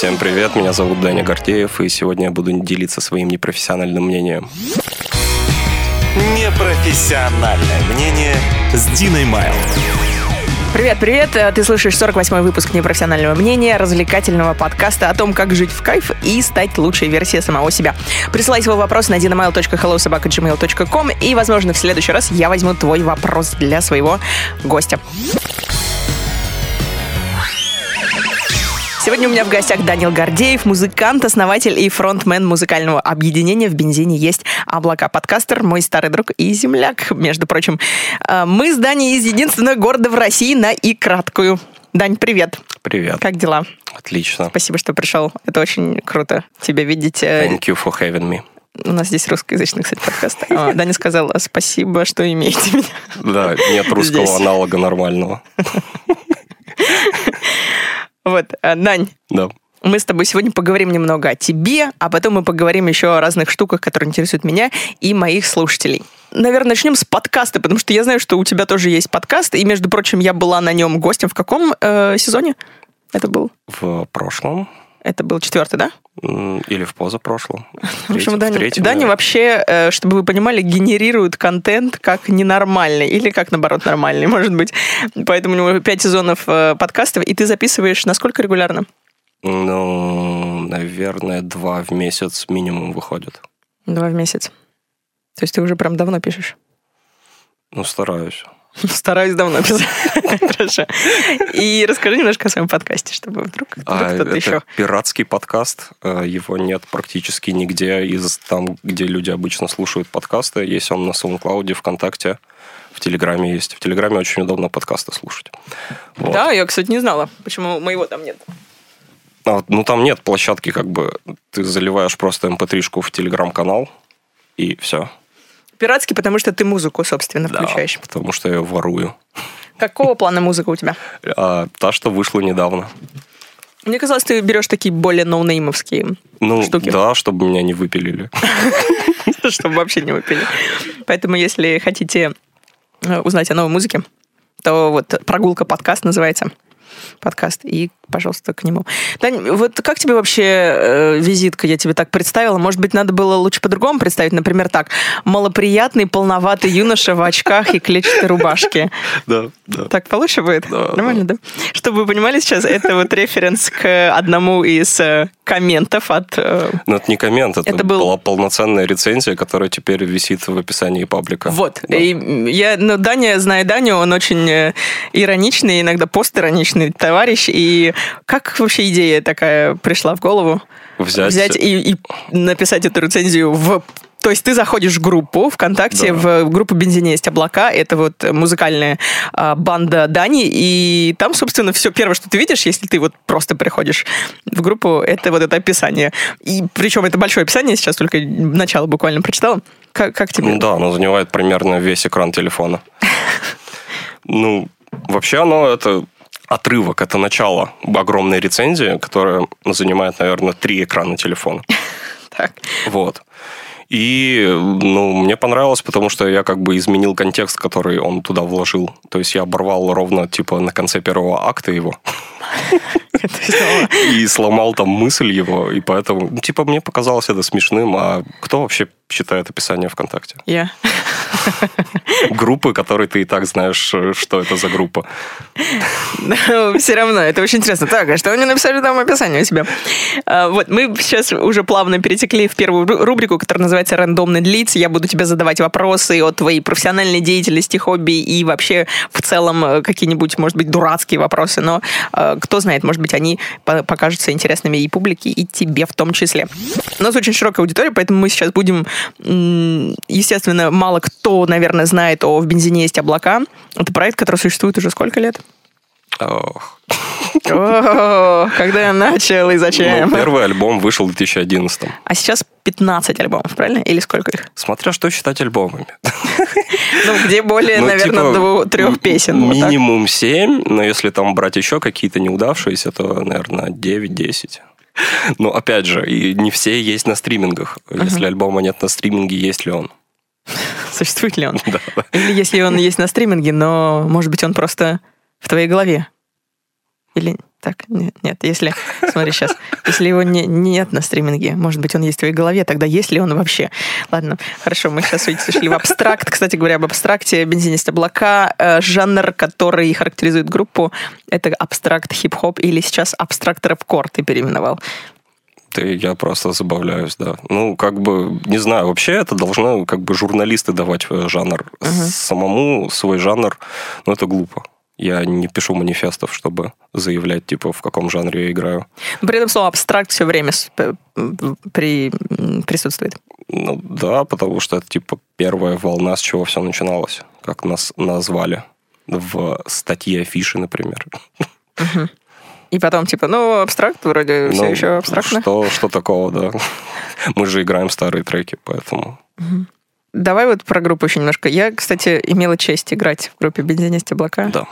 Всем привет, меня зовут Даня Гордеев, и сегодня я буду делиться своим непрофессиональным мнением. Непрофессиональное мнение с Диной Майл. Привет, привет! Ты слышишь 48-й выпуск непрофессионального мнения, развлекательного подкаста о том, как жить в кайф и стать лучшей версией самого себя. Присылай свой вопрос на dinamail.hellosobaka.gmail.com и, возможно, в следующий раз я возьму твой вопрос для своего гостя. Сегодня у меня в гостях Данил Гордеев, музыкант, основатель и фронтмен музыкального объединения «В бензине есть облака». Подкастер, мой старый друг и земляк, между прочим. А, мы с Даней из единственного города в России на и краткую. Дань, привет. Привет. Как дела? Отлично. Спасибо, что пришел. Это очень круто тебя видеть. Thank you for having me. У нас здесь русскоязычный, кстати, подкаст. А, Даня сказал, спасибо, что имеете меня. Да, нет русского Здесь. аналога нормального. Вот, а, Дань, Да. Мы с тобой сегодня поговорим немного о тебе, а потом мы поговорим еще о разных штуках, которые интересуют меня и моих слушателей. Наверное, начнем с подкаста, потому что я знаю, что у тебя тоже есть подкаст, и, между прочим, я была на нем гостем в каком э, сезоне? Это был? В прошлом Это был четвертый, да? Или в позапрошлом. В общем, Даня, третьем, Даня да. вообще, э, чтобы вы понимали, генерирует контент как ненормальный или как, наоборот, нормальный, может быть. Поэтому у него пять сезонов э, подкастов, и ты записываешь насколько регулярно? Ну, наверное, два в месяц минимум выходит. Два в месяц. То есть ты уже прям давно пишешь? Ну, стараюсь. Стараюсь давно писать. Хорошо. И расскажи немножко о своем подкасте, чтобы вдруг, вдруг А, кто-то еще... пиратский подкаст. э, Его нет практически нигде из там, где люди обычно слушают подкасты. Есть он на SoundCloud, ВКонтакте, в Телеграме есть. В Телеграме очень удобно подкасты слушать. Вот. Да, я, кстати, не знала, почему моего там нет. А ну, там нет площадки, как бы ты заливаешь просто mp3-шку в Телеграм-канал, и все. Пиратский, потому что ты музыку, собственно, включаешь. потому что я ворую. Какого плана музыка у тебя? А та, что вышла недавно. Мне казалось, ты берешь такие более ноунеймовские, Ну, Штуки. да, чтобы меня не выпилили. чтобы вообще не выпили. Поэтому, если хотите э, узнать о новой музыке, то вот «Прогулка подкаст» называется. Подкаст, и, пожалуйста, к нему. Дань, вот как тебе вообще э, визитка, я тебе так представила? Может быть, надо было лучше по-другому представить? Например, так. Малоприятный, полноватый юноша в очках и клетчатой рубашке. Да, да. Так получше будет? Да, Нормально, да. Чтобы вы понимали сейчас, это вот референс к одному из э, комментов от... э, Но это не коммент, это, Это был- была полноценная рецензия, которая теперь висит в описании паблика. Вот. Да. И я, ну, Даня, зная Даню, он очень э, ироничный, иногда постироничный товарищ. И как вообще идея такая пришла в голову? Взять, и, и написать эту рецензию в... То есть ты заходишь в группу ВКонтакте, Да. в группу «Бензине есть облака», это вот музыкальная а, банда Дани, и там, собственно, все первое, что ты видишь, если ты вот просто приходишь в группу, это вот это описание. И причем это большое описание, сейчас только начало буквально прочитала. Как, как тебе? Ну да, оно занимает примерно весь экран телефона. Ну, вообще оно это отрывок, это начало огромной рецензии, которая занимает, наверное, три экрана телефона. Так. Вот. И, ну, мне понравилось, потому что я как бы изменил контекст, который он туда вложил. То есть я оборвал ровно, типа, на конце первого акта его. И сломал там мысль его, и поэтому, ну, типа, мне показалось это смешным. А кто вообще читает описание ВКонтакте? Я. Группы, которые ты и так знаешь, что это за группа. Все равно, это очень интересно. Так, а что они написали там в описании у себя? А, Вот, мы сейчас уже плавно перетекли в первую ру- рубрику, которая называется «Рандомный длиц». Я буду тебе задавать вопросы о твоей профессиональной деятельности, хобби и вообще в целом э, какие-нибудь, может быть, дурацкие вопросы. Но э, кто знает, может быть, они по- покажутся интересными и публике, и тебе в том числе. У нас очень широкая аудитория, поэтому мы сейчас будем... Естественно, мало кто, наверное, знает о «В бензине есть облака». Это проект, который существует уже сколько лет? Ох. О, Когда я начал и Ну, зачем? первый альбом вышел в 2011 А сейчас 15 альбомов, правильно? Или сколько их? Смотря что считать альбомами. Ну, где более, Ну, наверное, типа, двух-трех песен. вот. Минимум 7, но если там брать еще какие-то неудавшиеся, то, наверное, 9-10. Но опять же, и не все есть на стримингах. Если альбома нет на стриминге, есть ли он? Существует ли он? Или если он есть на стриминге, но, может быть, он просто в твоей голове? Или Так, нет, нет, если, смотри сейчас, если его не, нет на стриминге, может быть, он есть в твоей голове, тогда есть ли он вообще? Ладно, хорошо, мы сейчас шли в абстракт. Кстати говоря, об абстракте, бензин есть облака, э, жанр, который характеризует группу, это абстракт хип-хоп или сейчас абстракт рэп-кор ты переименовал. Ты, я просто забавляюсь, да. Ну, как бы, не знаю, вообще это должны как бы журналисты давать э, жанр. Мгм. Самому свой жанр, ну, это глупо. Я не пишу манифестов, чтобы заявлять, типа, в каком жанре я играю. При этом слово абстракт все время п- при, присутствует. Ну, да, потому что это, типа, первая волна, с чего все начиналось. Как нас назвали в статье афиши, например. И потом, типа, ну, абстракт вроде все Ну, еще абстрактно. Что, что такого, да. Мы же играем старые треки, поэтому... Давай вот про группу еще немножко. Я, кстати, имела честь играть в группе «Бензинисти облака». Да.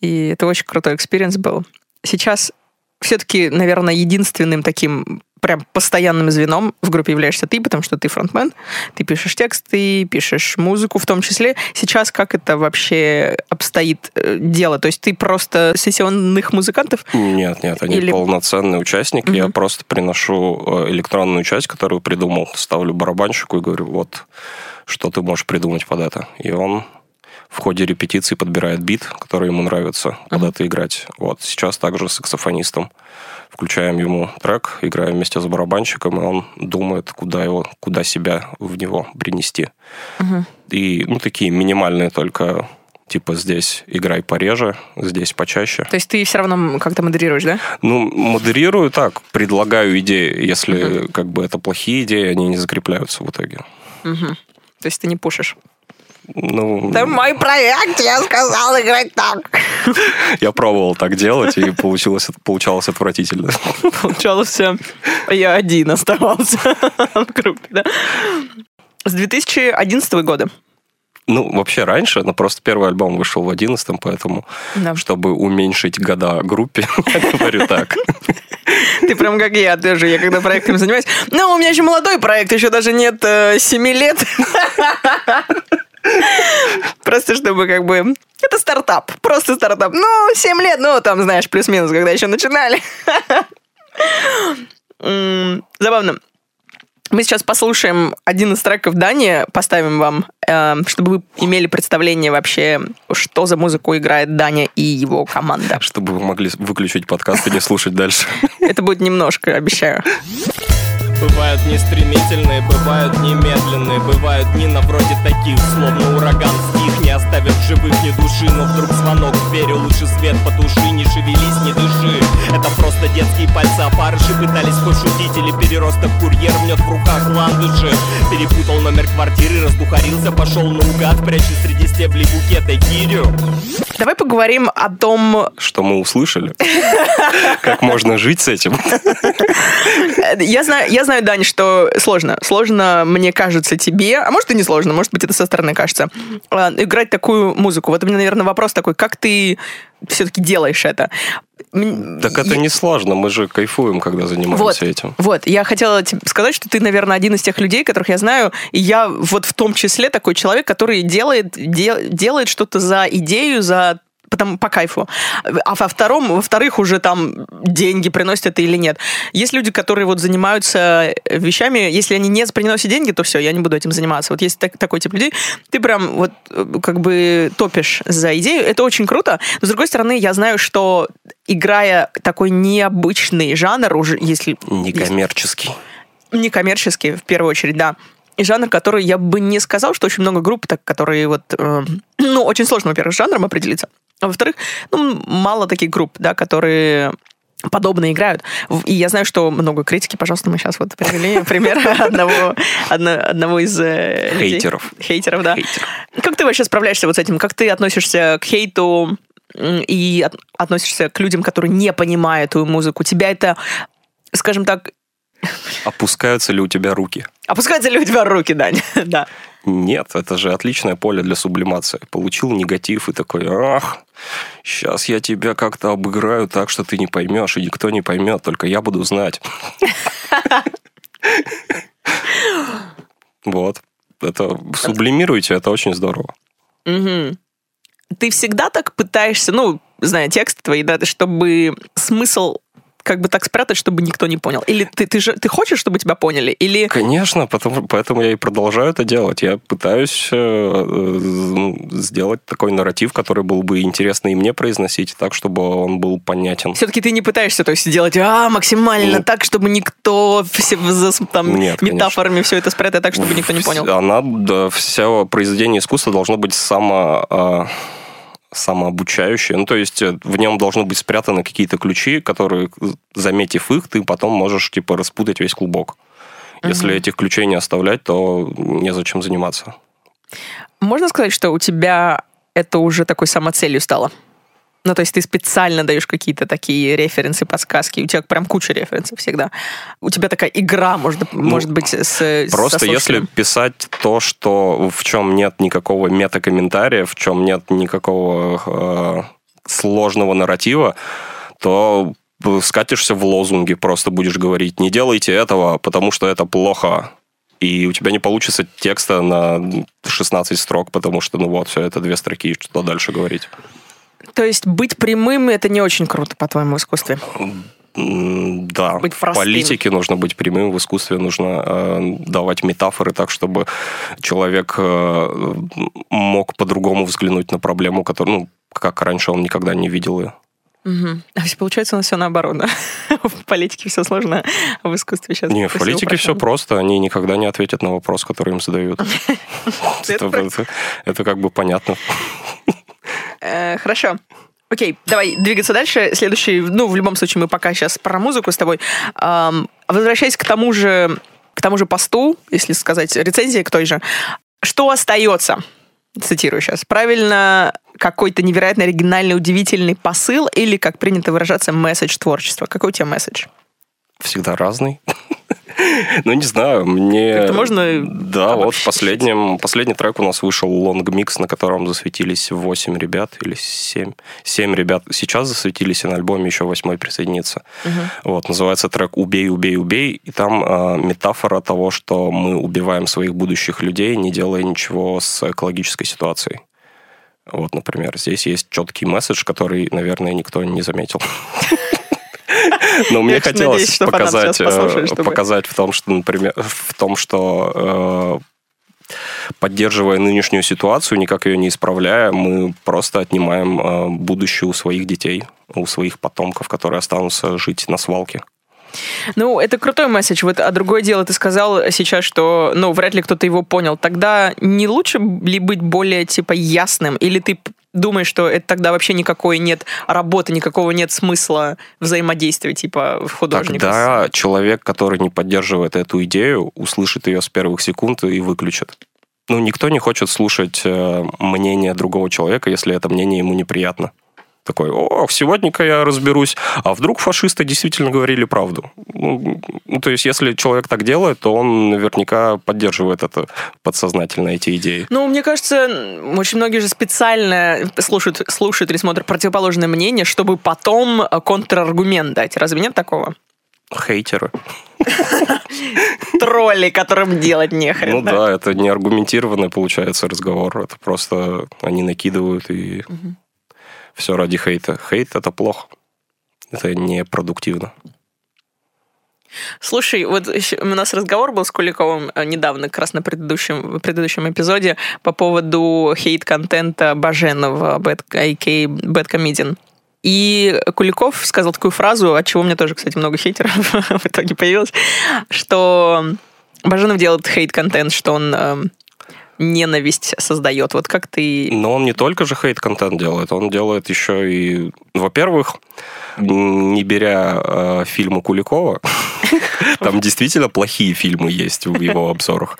И это очень крутой experience был. Сейчас все-таки, наверное, единственным таким прям постоянным звеном в группе являешься ты, потому что ты фронтмен, ты пишешь тексты, пишешь музыку в том числе. Сейчас как это вообще обстоит э, дело? То есть ты просто сессионных музыкантов? Нет, нет, они Или- полноценный участник. Я Мгм. просто приношу э, электронную часть, которую придумал, ставлю барабанщику и говорю, вот, что ты можешь придумать под это. И он в ходе репетиции подбирает бит, который ему нравится, под Мгм. это играть. Вот, сейчас также с саксофонистом. Включаем ему трек, играем вместе с барабанщиком, и он думает, куда его, куда себя в него принести. И, ну, такие минимальные только, типа, здесь играй пореже, здесь почаще. То есть ты все равно как-то модерируешь, да? Ну, модерирую так, предлагаю идеи. Если как бы это плохие идеи, они не закрепляются в итоге. Мгм. То есть ты не пушишь. Ну, Это мой проект, я сказал играть так. я пробовал так делать, и получилось, получалось отвратительно. Получалось все. Я один оставался в группе, да? С 2011 года. Ну, вообще раньше, но просто первый альбом вышел в 11 поэтому, Да. чтобы уменьшить года группе, я говорю так. Ты прям как я тоже, я когда проектами занимаюсь. Ну, у меня еще молодой проект, еще даже нет э, 7 лет. Просто чтобы как бы... Это стартап, просто стартап. Ну, 7 лет, ну, там, знаешь, плюс-минус, когда еще начинали. Забавно. Мы сейчас послушаем один из треков Дани, поставим вам, э, чтобы вы имели представление вообще, что за музыку играет Даня и его команда. Чтобы вы могли выключить подкаст и не слушать дальше. Это будет немножко, обещаю. Бывают не стремительные, бывают немедленные Бывают дни на вроде таких, словно ураган стих Не оставят живых ни души, но вдруг звонок в двери Лучше свет потуши, не шевелись, не дыши Это просто детские пальцы опарыши Пытались пошутить или переросток курьер Мнет в руках ландыши Перепутал номер квартиры, раздухарился Пошел наугад, пряча среди стеблей букета гирю Давай поговорим о том, Что мы услышали? Как можно жить с этим? я знаю, я знаю, Дань, что сложно. Сложно, мне кажется, тебе, а может и не сложно, может быть, это со стороны кажется, э, играть такую музыку. Вот у меня, наверное, вопрос такой, как ты все-таки делаешь это? Так это я- не сложно, мы же кайфуем, когда занимаемся Вот, этим. вот, я хотела тебе сказать, что ты, наверное, один из тех людей, которых я знаю, и я вот в том числе такой человек, который делает, де- делает что-то за идею, за потом по кайфу. А во втором, во-вторых, уже там деньги приносят это или нет. Есть люди, которые вот занимаются вещами, если они не приносят деньги, то все, я не буду этим заниматься. Вот есть так- такой тип людей, ты прям вот э, как бы топишь за идею, это очень круто. Но с другой стороны, я знаю, что играя такой необычный жанр, уже если Некоммерческий. некоммерческий, в первую очередь, да. И жанр, который я бы не сказал, что очень много групп, так, которые вот... э, ну, очень сложно, во-первых, с жанром определиться. А во-вторых, ну, мало таких групп, да, которые подобно играют. И я знаю, что много критики, пожалуйста, мы сейчас вот привели пример одного, одно- одного из э, людей. Хейтеров. Хейтеров, да. Хейтеров. Как ты вообще справляешься вот с этим? Как ты относишься к хейту и от- относишься к людям, которые не понимают твою музыку? Тебя это, скажем так, Опускаются ли у тебя руки? Опускаются ли у тебя руки, Дань? да. Нет, это же отличное поле для сублимации. Получил негатив и такой, ах, сейчас я тебя как-то обыграю так, что ты не поймешь, и никто не поймет, только я буду знать. Вот. Это сублимируйте, это очень здорово. Ты всегда так пытаешься, ну, зная тексты твои, да, чтобы смысл как бы так спрятать, чтобы никто не понял? Или ты, ты же ты хочешь, чтобы тебя поняли? Или... Конечно, потому, поэтому я и продолжаю это делать. Я пытаюсь э, э, сделать такой нарратив, который был бы интересно и мне произносить, так, чтобы он был понятен. Все-таки ты не пытаешься то есть, делать а, максимально ну, так, чтобы никто все, там, нет, метафорами конечно. все это спрятать так, чтобы никто не понял. Она, да, все произведение искусства должно быть само... Э, самообучающее. Ну, то есть э, в нем должны быть спрятаны какие-то ключи, которые, заметив их, ты потом можешь, типа, распутать весь клубок. Угу. Если этих ключей не оставлять, то незачем заниматься. Можно сказать, что у тебя это уже такой самоцелью стало? Ну, то есть ты специально даешь какие-то такие референсы, подсказки. У тебя прям куча референсов всегда. У тебя такая игра, может, ну, может быть, с Просто со если писать то, что в чем нет никакого метакомментария, в чем нет никакого э, сложного нарратива, то скатишься в лозунги, просто будешь говорить, не делайте этого, потому что это плохо. И у тебя не получится текста на 16 строк, потому что, ну вот, все, это две строки, что дальше говорить. То есть быть прямым это не очень круто, по-твоему, в искусстве? Да, быть в политике нужно быть прямым, в искусстве нужно э, давать метафоры так, чтобы человек э, мог по-другому взглянуть на проблему, которую, ну, как раньше он никогда не видел ее. Угу. А получается у нас все наоборот, да? В политике все сложно, а в искусстве сейчас... Не, в политике все просто. Они никогда не ответят на вопрос, который им задают. Это как бы понятно. Э, хорошо. Окей, давай двигаться дальше. Следующий, ну, в любом случае, мы пока сейчас про музыку с тобой. Эм, возвращаясь к тому же, к тому же посту, если сказать, рецензии к той же. Что остается? Цитирую сейчас. Правильно, какой-то невероятно оригинальный, удивительный посыл или, как принято выражаться, месседж творчества? Какой у тебя месседж? Всегда разный. Ну, не знаю, мне... Это можно... Да, вот последним, последний трек у нас вышел лонг микс, на котором засветились 8 ребят или 7. 7 ребят сейчас засветились, и на альбоме еще восьмой присоединится. Угу. Вот, называется трек «Убей, убей, убей», и там э, метафора того, что мы убиваем своих будущих людей, не делая ничего с экологической ситуацией. Вот, например, здесь есть четкий месседж, который, наверное, никто не заметил. Но мне хотелось показать, э, показать в том, что, например, в том, что э, поддерживая нынешнюю ситуацию, никак ее не исправляя, мы просто отнимаем э, будущее у своих детей, у своих потомков, которые останутся жить на свалке. Ну, это крутой месседж. Вот, а другое дело, ты сказал сейчас, что, ну, вряд ли кто-то его понял. Тогда не лучше ли быть более, типа, ясным? Или ты думаешь, что это тогда вообще никакой нет работы, никакого нет смысла взаимодействия, типа, художника? Тогда человек, который не поддерживает эту идею, услышит ее с первых секунд и выключит. Ну, никто не хочет слушать э, мнение другого человека, если это мнение ему неприятно такой, о, сегодня-ка я разберусь, а вдруг фашисты действительно говорили правду. Ну, ну, то есть, если человек так делает, то он наверняка поддерживает это подсознательно, эти идеи. Ну, мне кажется, очень многие же специально слушают, слушают или смотрят противоположное мнение, чтобы потом контраргумент дать. Разве нет такого? Хейтеры. Тролли, которым делать нехрен. Ну да, это не аргументированный, получается, разговор. Это просто они накидывают и все ради хейта. Хейт – это плохо. Это непродуктивно. Слушай, вот у нас разговор был с Куликовым э, недавно, как раз на предыдущем, предыдущем эпизоде, по поводу хейт-контента Баженова, Bad, а.к.а. Bad Comedian. И Куликов сказал такую фразу, от чего у меня тоже, кстати, много хейтеров в итоге появилось, что Баженов делает хейт-контент, что он эм, ненависть создает. Вот как ты... Но он не только же хейт-контент делает, он делает еще и, во-первых, не беря э, фильмы Куликова, там действительно плохие фильмы есть в его обзорах.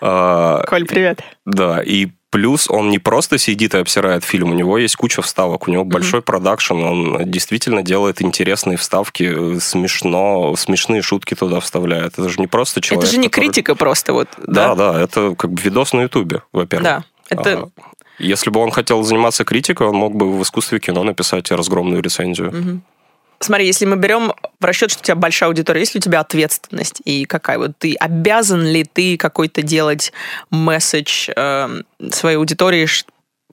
А, Коль, привет. Да, и Плюс он не просто сидит и обсирает фильм, у него есть куча вставок, у него mm-hmm. большой продакшн, он действительно делает интересные вставки, смешно, смешные шутки туда вставляет. Это же не просто человек. Это же не который... критика просто вот. Да, да, да, это как бы видос на Ютубе, во-первых. Да, это... А, если бы он хотел заниматься критикой, он мог бы в искусстве кино написать разгромную рецензию. Mm-hmm. Смотри, если мы берем в расчет, что у тебя большая аудитория, есть ли у тебя ответственность и какая вот ты обязан ли ты какой-то делать месседж э, своей аудитории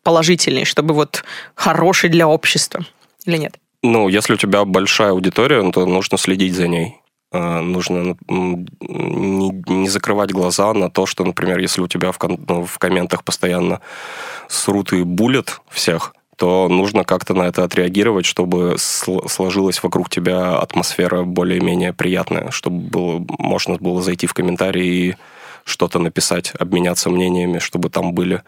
положительный, чтобы вот хороший для общества? Или нет? Ну, если у тебя большая аудитория, ну, то нужно следить за ней. Э, Нужно м, не, не закрывать глаза на то, что, например, если у тебя в, кон- ну, в комментах постоянно срут и булят всех, то нужно как-то на это отреагировать, чтобы сл- сложилась вокруг тебя атмосфера более-менее приятная, чтобы было, можно было зайти в комментарии и что-то написать, обменяться мнениями, чтобы там были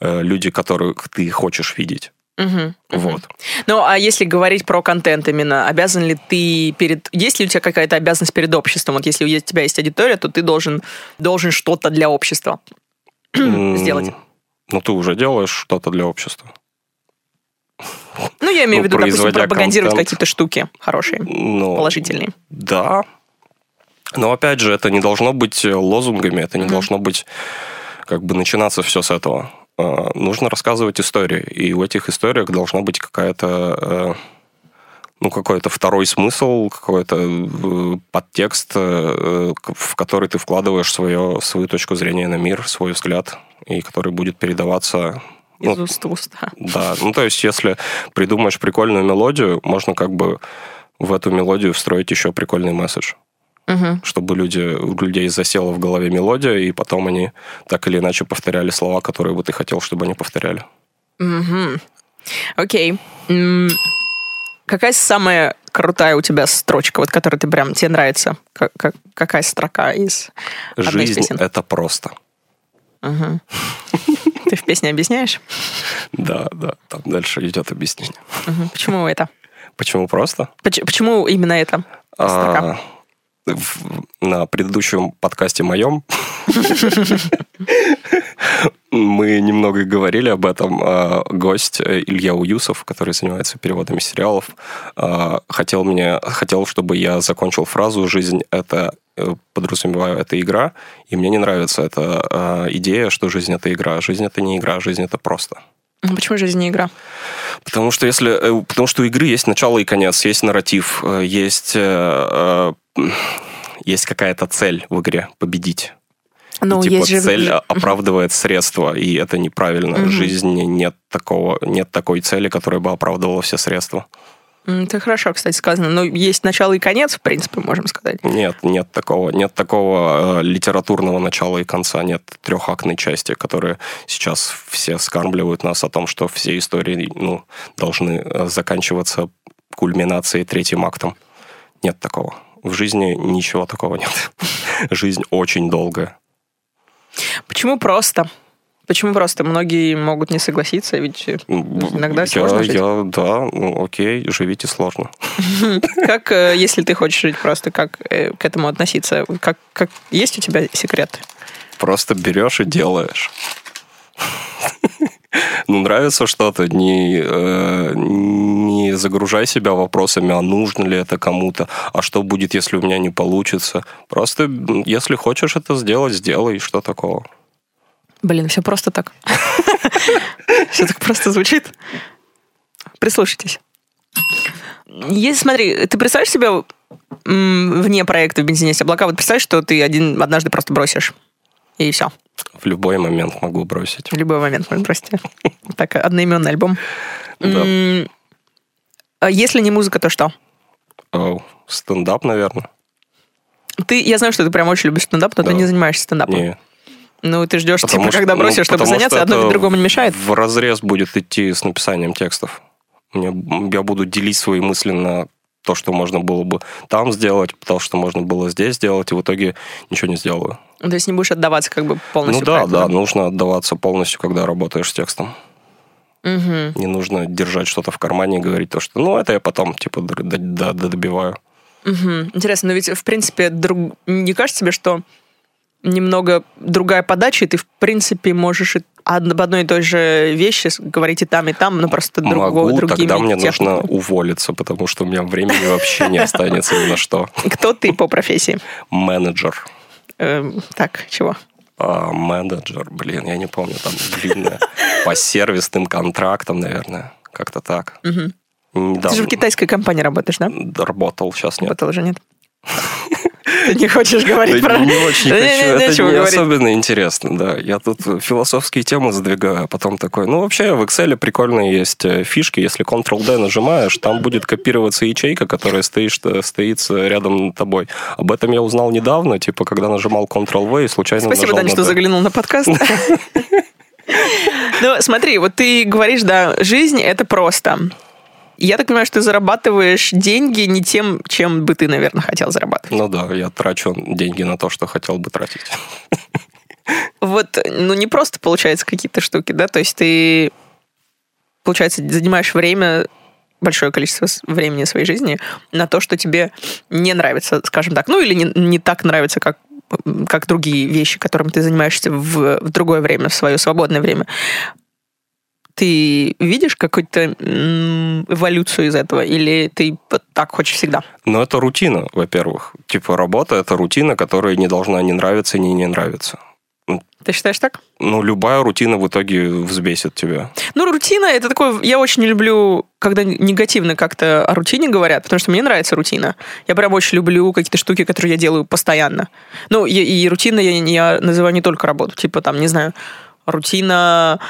э, люди, которых ты хочешь видеть. Мгм. Вот. Ну, а если говорить про контент именно, обязан ли ты перед... Есть ли у тебя какая-то обязанность перед обществом? Вот если у тебя есть аудитория, то ты должен, должен что-то для общества сделать. Ну, ты уже делаешь что-то для общества. Ну, я имею Ну, в виду, допустим, пропагандировать какие-то штуки хорошие, Ну, положительные. Да. Но опять же, это не должно быть лозунгами, это не должно быть как бы начинаться все с этого. Э, Нужно рассказывать истории, и в этих историях должна быть какая-то э, ну, какой-то второй смысл, какой-то э, подтекст, э, в который ты вкладываешь свое, свою точку зрения на мир, свой взгляд, и который будет передаваться ну, Из уст в уста. да, ну то есть если придумаешь прикольную мелодию, можно как бы в эту мелодию встроить еще прикольный месседж, Мгм. чтобы люди, у людей засела в голове мелодия, и потом они так или иначе повторяли слова, которые бы ты хотел, чтобы они повторяли. Мгм. Окей. М, Какая самая крутая у тебя строчка, вот которая ты прям тебе нравится? Как- как- какая строка из одной из Жизнь песен? — это просто. Мгм. Песне объясняешь? Да, да, там дальше идет объяснение. Почему это? Почему просто? Поч- Почему именно это? А, в- на предыдущем подкасте моем мы немного говорили об этом. А, Гость э, Илья Уюсов, который занимается переводами сериалов, а, хотел мне хотел, чтобы я закончил фразу «Жизнь — это подразумеваю, это игра», и мне не нравится эта а, идея, что жизнь — это игра. Жизнь — это не игра, жизнь — это просто. Ну, Почему жизнь не игра? Потому что если, э, потому что у игры есть начало и конец, есть нарратив, э, есть э, э, есть какая-то цель в игре победить. Ну, И, типа есть же... цель оправдывает средства, и это неправильно. Мгм. В жизни нет такого, нет такой цели, которая бы оправдывала все средства. Это хорошо, кстати, сказано. Но есть начало и конец, в принципе, можем сказать. Нет, нет такого, нет такого э, литературного начала и конца, нет трехактной части, которые сейчас все скармливают нас о том, что все истории ну, должны э, заканчиваться кульминацией третьим актом. Нет такого. В жизни ничего такого нет. Жизнь очень долгая. Почему просто? Почему просто? Многие могут не согласиться, ведь э, иногда я, сложно жить. я, да, ну, окей, живите сложно. Как, э, если ты хочешь жить просто, как э, к этому относиться? Как, как есть у тебя секрет? Просто берешь и делаешь. Ну, нравится что-то, не, э, не загружай себя вопросами, а нужно ли это кому-то, а что будет, если у меня не получится. Просто, если хочешь это сделать, сделай, что такого. Блин, все просто так. Все так просто звучит. Прислушайтесь. Если, смотри, ты представляешь себя вне проекта в бензине есть облака, вот представь, что ты один однажды просто бросишь. И все. В любой момент могу бросить. В любой момент можно бросить. Так, одноименный альбом. А Если не музыка, то что? Стендап, наверное. Ты, я знаю, что ты прям очень любишь стендап, но ты не занимаешься стендапом. Не. Ну, ты ждешь, Потому типа, что- когда ну, бросишь, чтобы потому заняться, что одно другому не мешает. В разрез будет идти с написанием текстов. Мне, я буду делить свои мысли на то, что можно было бы там сделать, то, что можно было здесь сделать, и в итоге ничего не сделаю. То есть не будешь отдаваться как бы полностью ну да, проекту, да, нужно отдаваться полностью, когда работаешь с текстом. Мгм. Не нужно держать что-то в кармане и говорить то, что ну это я потом типа добиваю. Мгм. Интересно, но ведь, в принципе, друг... не кажется тебе, что немного другая подача, и ты, в принципе, можешь и об одной и той же вещи говорить и там, и там, но просто другого, Могу, другими тогда мне техниками. нужно уволиться, потому что у меня времени вообще не останется ни на что. Кто ты по профессии? Менеджер. Эм, так, чего? А, менеджер, блин, я не помню, там длинное. По сервисным контрактам, наверное. Как-то так. Ты же в китайской компании работаешь, да? Работал, сейчас нет. Работал уже, нет? Ты не хочешь говорить про... не очень хочу. Это не говорить. особенно интересно, да. Я тут философские темы задвигаю, а потом такой, ну, вообще в Excel прикольные есть э, фишки. Если Ctrl-D нажимаешь, там будет копироваться ячейка, которая стоит, что- стоит э, рядом над тобой. Об этом я узнал недавно, типа, когда нажимал Ctrl-V и случайно Спасибо, нажал Даня, на что D. заглянул на подкаст. Ну, смотри, вот ты говоришь, да, жизнь — это просто. Я так понимаю, что ты зарабатываешь деньги не тем, чем бы ты, наверное, хотел зарабатывать. Ну да, я трачу деньги на то, что хотел бы тратить. Вот, ну, не просто получается какие-то штуки, да, то есть ты, получается, занимаешь время, большое количество времени своей жизни на то, что тебе не нравится, скажем так, ну, или не, не так нравится, как как другие вещи, которыми ты занимаешься в, в другое время, в свое свободное время. Ты видишь какую-то эволюцию из этого? Или ты так хочешь всегда? Но это рутина, во-первых. Типа работа – это рутина, которая не должна ни нравиться, ни не нравиться. Ты считаешь так? Ну, любая рутина в итоге взбесит тебя. Ну, рутина это такое. Я очень не люблю, когда негативно как-то о рутине говорят, потому что мне нравится рутина. Я прям очень люблю какие-то штуки, которые я делаю постоянно. Ну, и, и рутина я, я называю не только работу. Типа там, не знаю, рутина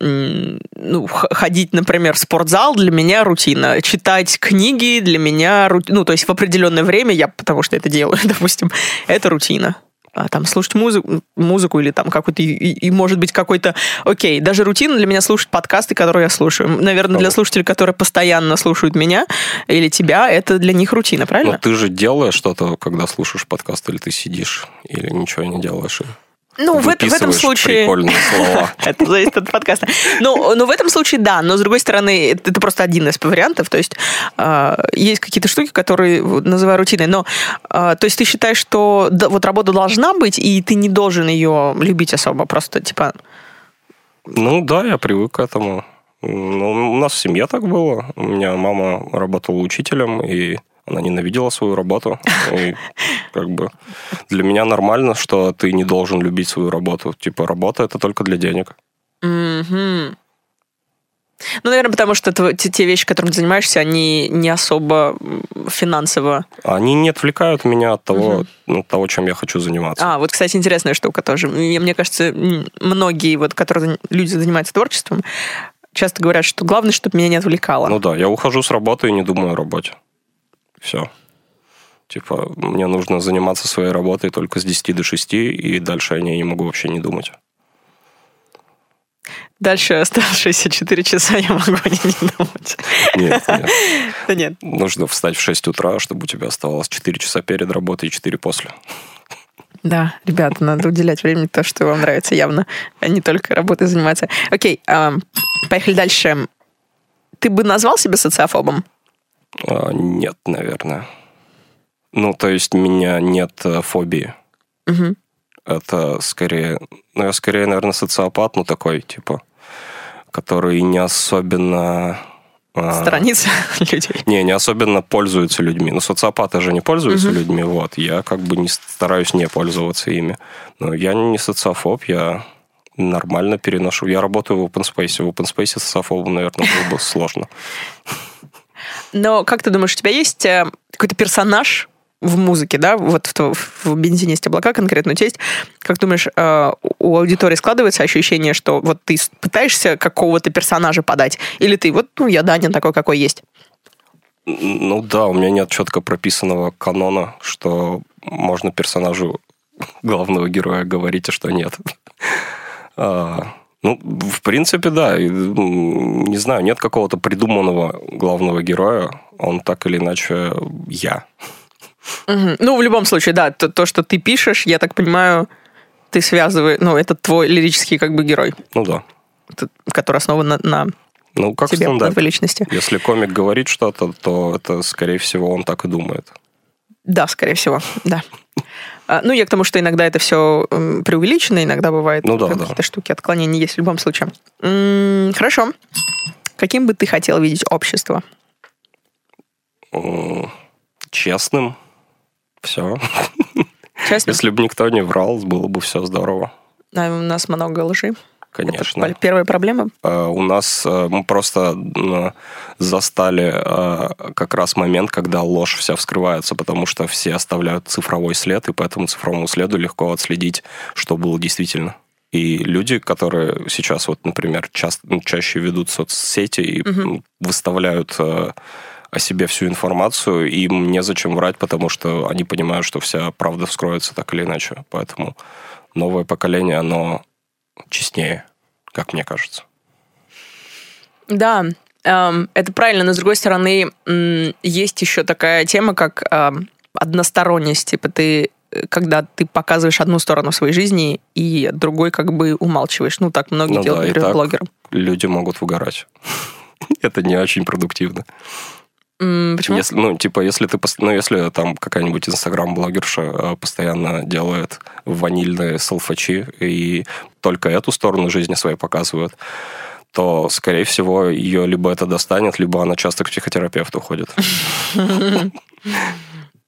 ну, ходить, например, в спортзал для меня рутина. Читать книги для меня рутина. Ну, то есть в определенное время я, потому что это делаю, допустим, это рутина. А там слушать музыку, музыку или там какой-то, и, и, может быть какой-то, окей, даже рутина для меня слушать подкасты, которые я слушаю. Наверное, для Ого. слушателей, которые постоянно слушают меня или тебя, это для них рутина, Но правильно? ты же делаешь что-то, когда слушаешь подкаст, или ты сидишь, или ничего не делаешь. Ну, в, в этом случае... прикольные слова. Это зависит от подкаста. Ну, ну, в этом случае да, но с другой стороны, это, это просто один из вариантов. То есть э, есть какие-то штуки, которые называю рутиной. Но, э, то есть ты считаешь, что да, вот работа должна быть, и ты не должен ее любить особо. Просто, типа, Ну да, я привык к этому. Ну, у нас в семье так было. У меня мама работала учителем, и она ненавидела свою работу. И как бы для меня нормально, что ты не должен любить свою работу. Типа работа это только для денег. Ну, наверное, потому что те, те вещи, которыми ты занимаешься, они не особо финансово. Они не отвлекают меня от того, Мгм. ну, того, чем я хочу заниматься. А, вот, кстати, интересная штука тоже. И Мне кажется, многие, вот, которые люди занимаются творчеством, часто говорят, что главное, чтобы меня не отвлекало. Ну да, я ухожу с работы и не думаю о работе. Все. Типа, мне нужно заниматься своей работой только с 10 до 6, и дальше я не, не могу вообще не думать. Дальше оставшиеся 4 часа я могу о ней не думать. Нет, нет. Да нет. Нужно встать в 6 утра, чтобы у тебя оставалось 4 часа перед работой и 4 после. Да, ребята, надо уделять времени то, что вам нравится явно, а не только работой заниматься. Окей, поехали дальше. Ты бы назвал себя социофобом? А, нет, наверное. Ну, то есть, у меня нет э, фобии. Мгм. Это скорее... Ну, я скорее, наверное, социопат, ну, такой, типа, который не особенно... а, Страница людей. Не, не особенно пользуются людьми. Ну, социопаты же не пользуются Мгм. людьми, вот. Я как бы не стараюсь не пользоваться ими. Но я не социофоб, я нормально переношу. Я работаю в open space. В open space социофобу, наверное, было бы сложно. Но как ты думаешь, у тебя есть э, какой-то персонаж в музыке, да, вот в, в бензине есть облака конкретно, у тебя есть, как думаешь, э, у аудитории складывается ощущение, что вот ты пытаешься какого-то персонажа подать, или ты вот, ну, я Даня такой, какой есть. Ну да, у меня нет четко прописанного канона, что можно персонажу главного героя говорить, а что нет. А, Ну, в принципе, да. Не знаю, нет какого-то придуманного главного героя. Он так или иначе я. Ну, в любом случае, да, то, то, что ты пишешь, я так понимаю, ты связываешь, ну, это твой лирический как бы герой, Ну да. который основан на, на Ну, как тебе, на твоей личности. Если комик говорит что-то, то это, скорее всего, он так и думает. Да, скорее всего, да. А, Ну, я к тому, что иногда это все преувеличено, иногда бывает Ну да, какие-то да. штуки, отклонения есть в любом случае. М, Хорошо. Каким бы ты хотел видеть общество? Честным. Все. Честно, Если бы никто не врал, было бы все здорово. а у нас много лжи. Конечно. Это первая проблема? Э, У нас э, мы просто застали э, как раз момент, когда ложь вся вскрывается, потому что все оставляют цифровой след, и по этому цифровому следу легко отследить, что было действительно. И люди, которые сейчас, вот, например, часто, чаще ведут соцсети и м, выставляют о себе всю информацию, им незачем врать, потому что они понимают, что вся правда вскроется так или иначе. Поэтому новое поколение, оно честнее, как мне кажется. Да, эм, это правильно, но с другой стороны, есть еще такая тема, как эм, односторонность. Типа ты, э, когда ты показываешь одну сторону своей жизни и другой как бы умалчиваешь. Ну, так многие Ну делают, да, например, блогеры. люди могут выгорать. Это не очень продуктивно. Почему? Если, ну, типа, если ты, ну, если там какая-нибудь инстаграм-блогерша э, постоянно делает ванильные салфачи и только эту сторону жизни своей показывает, то, скорее всего, ее либо это достанет, либо она часто к психотерапевту ходит.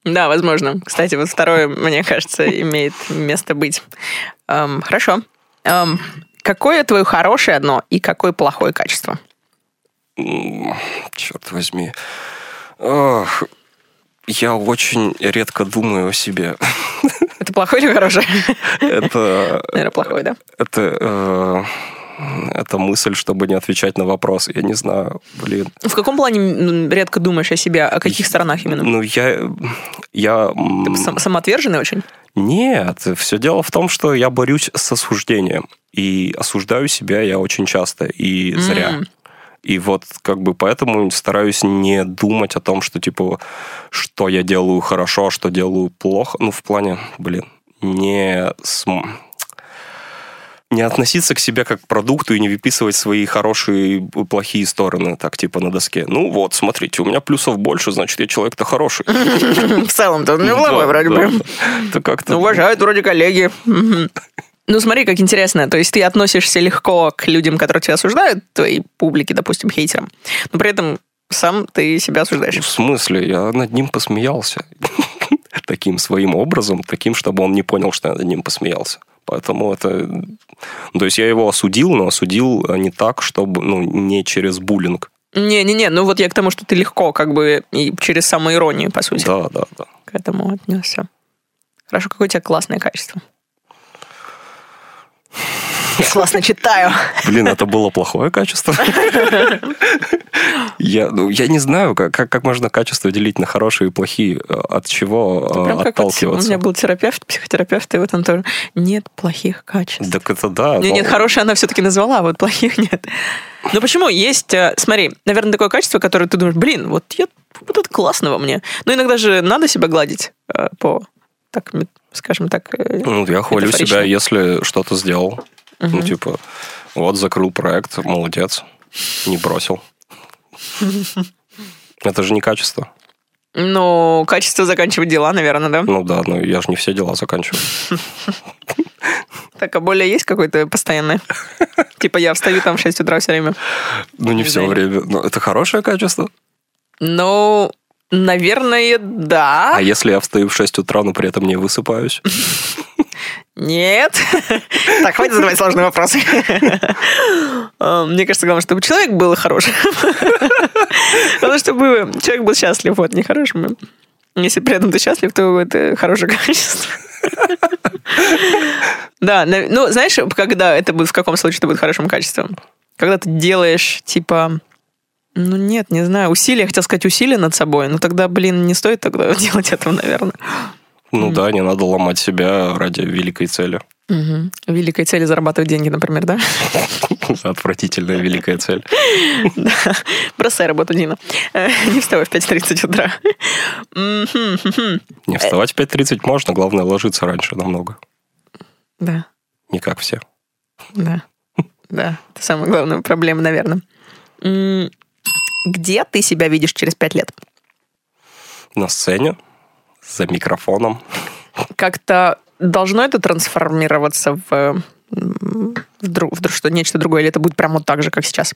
Да, возможно. Кстати, вот второе, мне кажется, имеет место быть. Эм, хорошо. Эм, какое твое хорошее одно и какое плохое качество? Черт возьми. Ох, я очень редко думаю о себе. Это плохое или хорошее? Это, Наверное, плохое, да? это, э, это мысль, чтобы не отвечать на вопрос. Я не знаю, блин. В каком плане редко думаешь о себе? О каких сторонах именно? Ну, я... я Ты сам- самоотверженный очень? Нет, все дело в том, что я борюсь с осуждением. И осуждаю себя я очень часто, и зря. М. И вот как бы поэтому стараюсь не думать о том, что типа, что я делаю хорошо, а что делаю плохо. Ну, в плане, блин, не см- не относиться к себе как к продукту и не выписывать свои хорошие и плохие стороны, так типа на доске. Ну вот, смотрите, у меня плюсов больше, значит, я человек-то хороший. В целом-то Да, вроде бы. Ну, Уважают вроде коллеги. Ну, смотри, как интересно. То есть ты относишься легко к людям, которые тебя осуждают, твоей публике, допустим, хейтерам, но при этом сам ты себя осуждаешь. В смысле? Я над ним посмеялся. Таким своим образом, таким, чтобы он не понял, что я над ним посмеялся. Поэтому это... То есть я его осудил, но осудил э, не так, чтобы... Ну, не через буллинг. Не-не-не, ну вот я к тому, что ты легко как бы и через самоиронию, по сути, Да, да, да. к этому отнесся. Хорошо, какое у тебя классное качество. Я классно читаю. Блин, это было плохое качество. Я, ну, я не знаю, как, как, можно качество делить на хорошие и плохие. Э, От чего э, Прям как вот у отталкиваться? меня был терапевт, психотерапевт, и вот он тоже нет плохих качеств. Так это да. Не, но- нет, хорошие она все-таки назвала, а вот плохих нет. Ну почему? Есть, э, смотри, наверное, такое качество, которое ты думаешь, блин, вот, я, вот это классно во мне. Но иногда же надо себя гладить по, так, скажем так, Ну, я хвалю себя, если что-то сделал. Ну, Мгм. типа, вот закрыл проект, молодец, не бросил. Это же не качество. ну, качество заканчивать дела, наверное, да? Ну да, ну я же не все дела заканчиваю. Так, а более есть какое-то постоянное? Типа я встаю там в 6 утра все время. Ну не все время. Но это хорошее качество. Ну, наверное, да. А если я встаю в 6 утра, но при этом не высыпаюсь? Нет. Так, хватит задавать сложные вопросы. А, Мне кажется, главное, чтобы человек был хорошим. Главное, чтобы человек был счастлив, вот, не хорошим. Если при этом ты счастлив, то это хорошее качество. Да, ну, знаешь, когда это будет, в каком случае это будет хорошим качеством? Когда ты делаешь, типа, ну нет, не знаю, усилия, хотел сказать усилия над собой, но тогда, блин, не стоит тогда делать этого, наверное. Ну да, не надо ломать себя ради великой цели. Мгм. Великой цели зарабатывать деньги, например, да? Отвратительная великая цель. Да. Бросай работу, Дина. Э, Не вставай в 5.30 утра. Не вставать в 5.30 можно, главное ложиться раньше намного. Да, Не как все. да, да. Это самая главная проблема, наверное. Где ты себя видишь через пять лет? На сцене, за микрофоном. Как-то должно это трансформироваться в, в, дру- в что, нечто другое, или это будет прямо вот так же, как сейчас?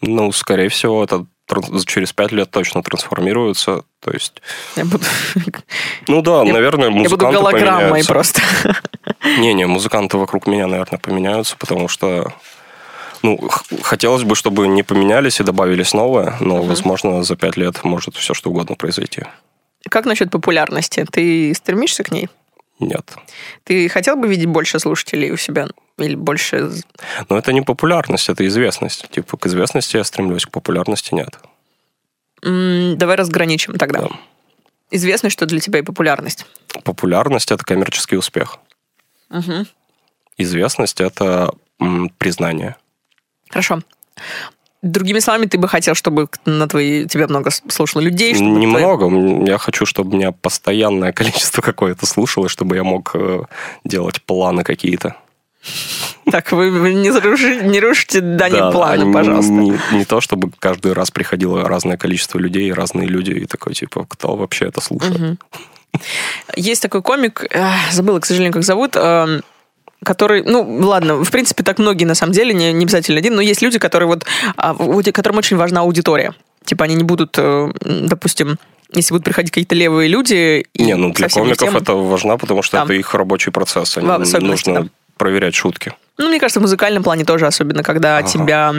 Ну, скорее всего, это через пять лет точно трансформируются. То есть, Я буду, ну да, Я- наверное, я буду музыканты голограммой поменяются. просто. Не-не, музыканты вокруг меня, наверное, поменяются, потому что ну, хотелось бы, чтобы не поменялись и добавились новое, но, возможно, за пять лет может все что угодно произойти. Как насчет популярности? Ты стремишься к ней? Нет. Ты хотел бы видеть больше слушателей у себя? Или больше... Но это не популярность, это известность. Типа, к известности я стремлюсь, к популярности нет. М, Давай разграничим тогда. Да. Известно, что для тебя и популярность. Популярность – это коммерческий успех. Мгм. Известность – это м, признание. Хорошо. Другими словами, ты бы хотел, чтобы на твои тебя много слушало людей? чтобы твои- Немного. М, Я хочу, чтобы меня постоянное количество какое-то слушало, чтобы я мог э, делать планы какие-то. Так, вы не, заруши- не рушите Дани Да, планы, пожалуйста. Не, не то, чтобы каждый раз приходило разное количество людей, разные люди, и такой, типа, кто вообще это слушает? Мгм. Есть такой комик, забыла, к сожалению, как зовут, эм, который, ну, ладно, в принципе, так многие, на самом деле, не, не обязательно один, но есть люди, которые вот, а, которым очень важна аудитория. Типа они не будут, э, допустим, если будут приходить какие-то левые люди... Не, ну для комиков тему. это важно, потому что Да. это их рабочий процесс. Они- нужно да. проверять шутки. Ну, мне кажется, в музыкальном плане тоже, особенно, когда Ага. тебя...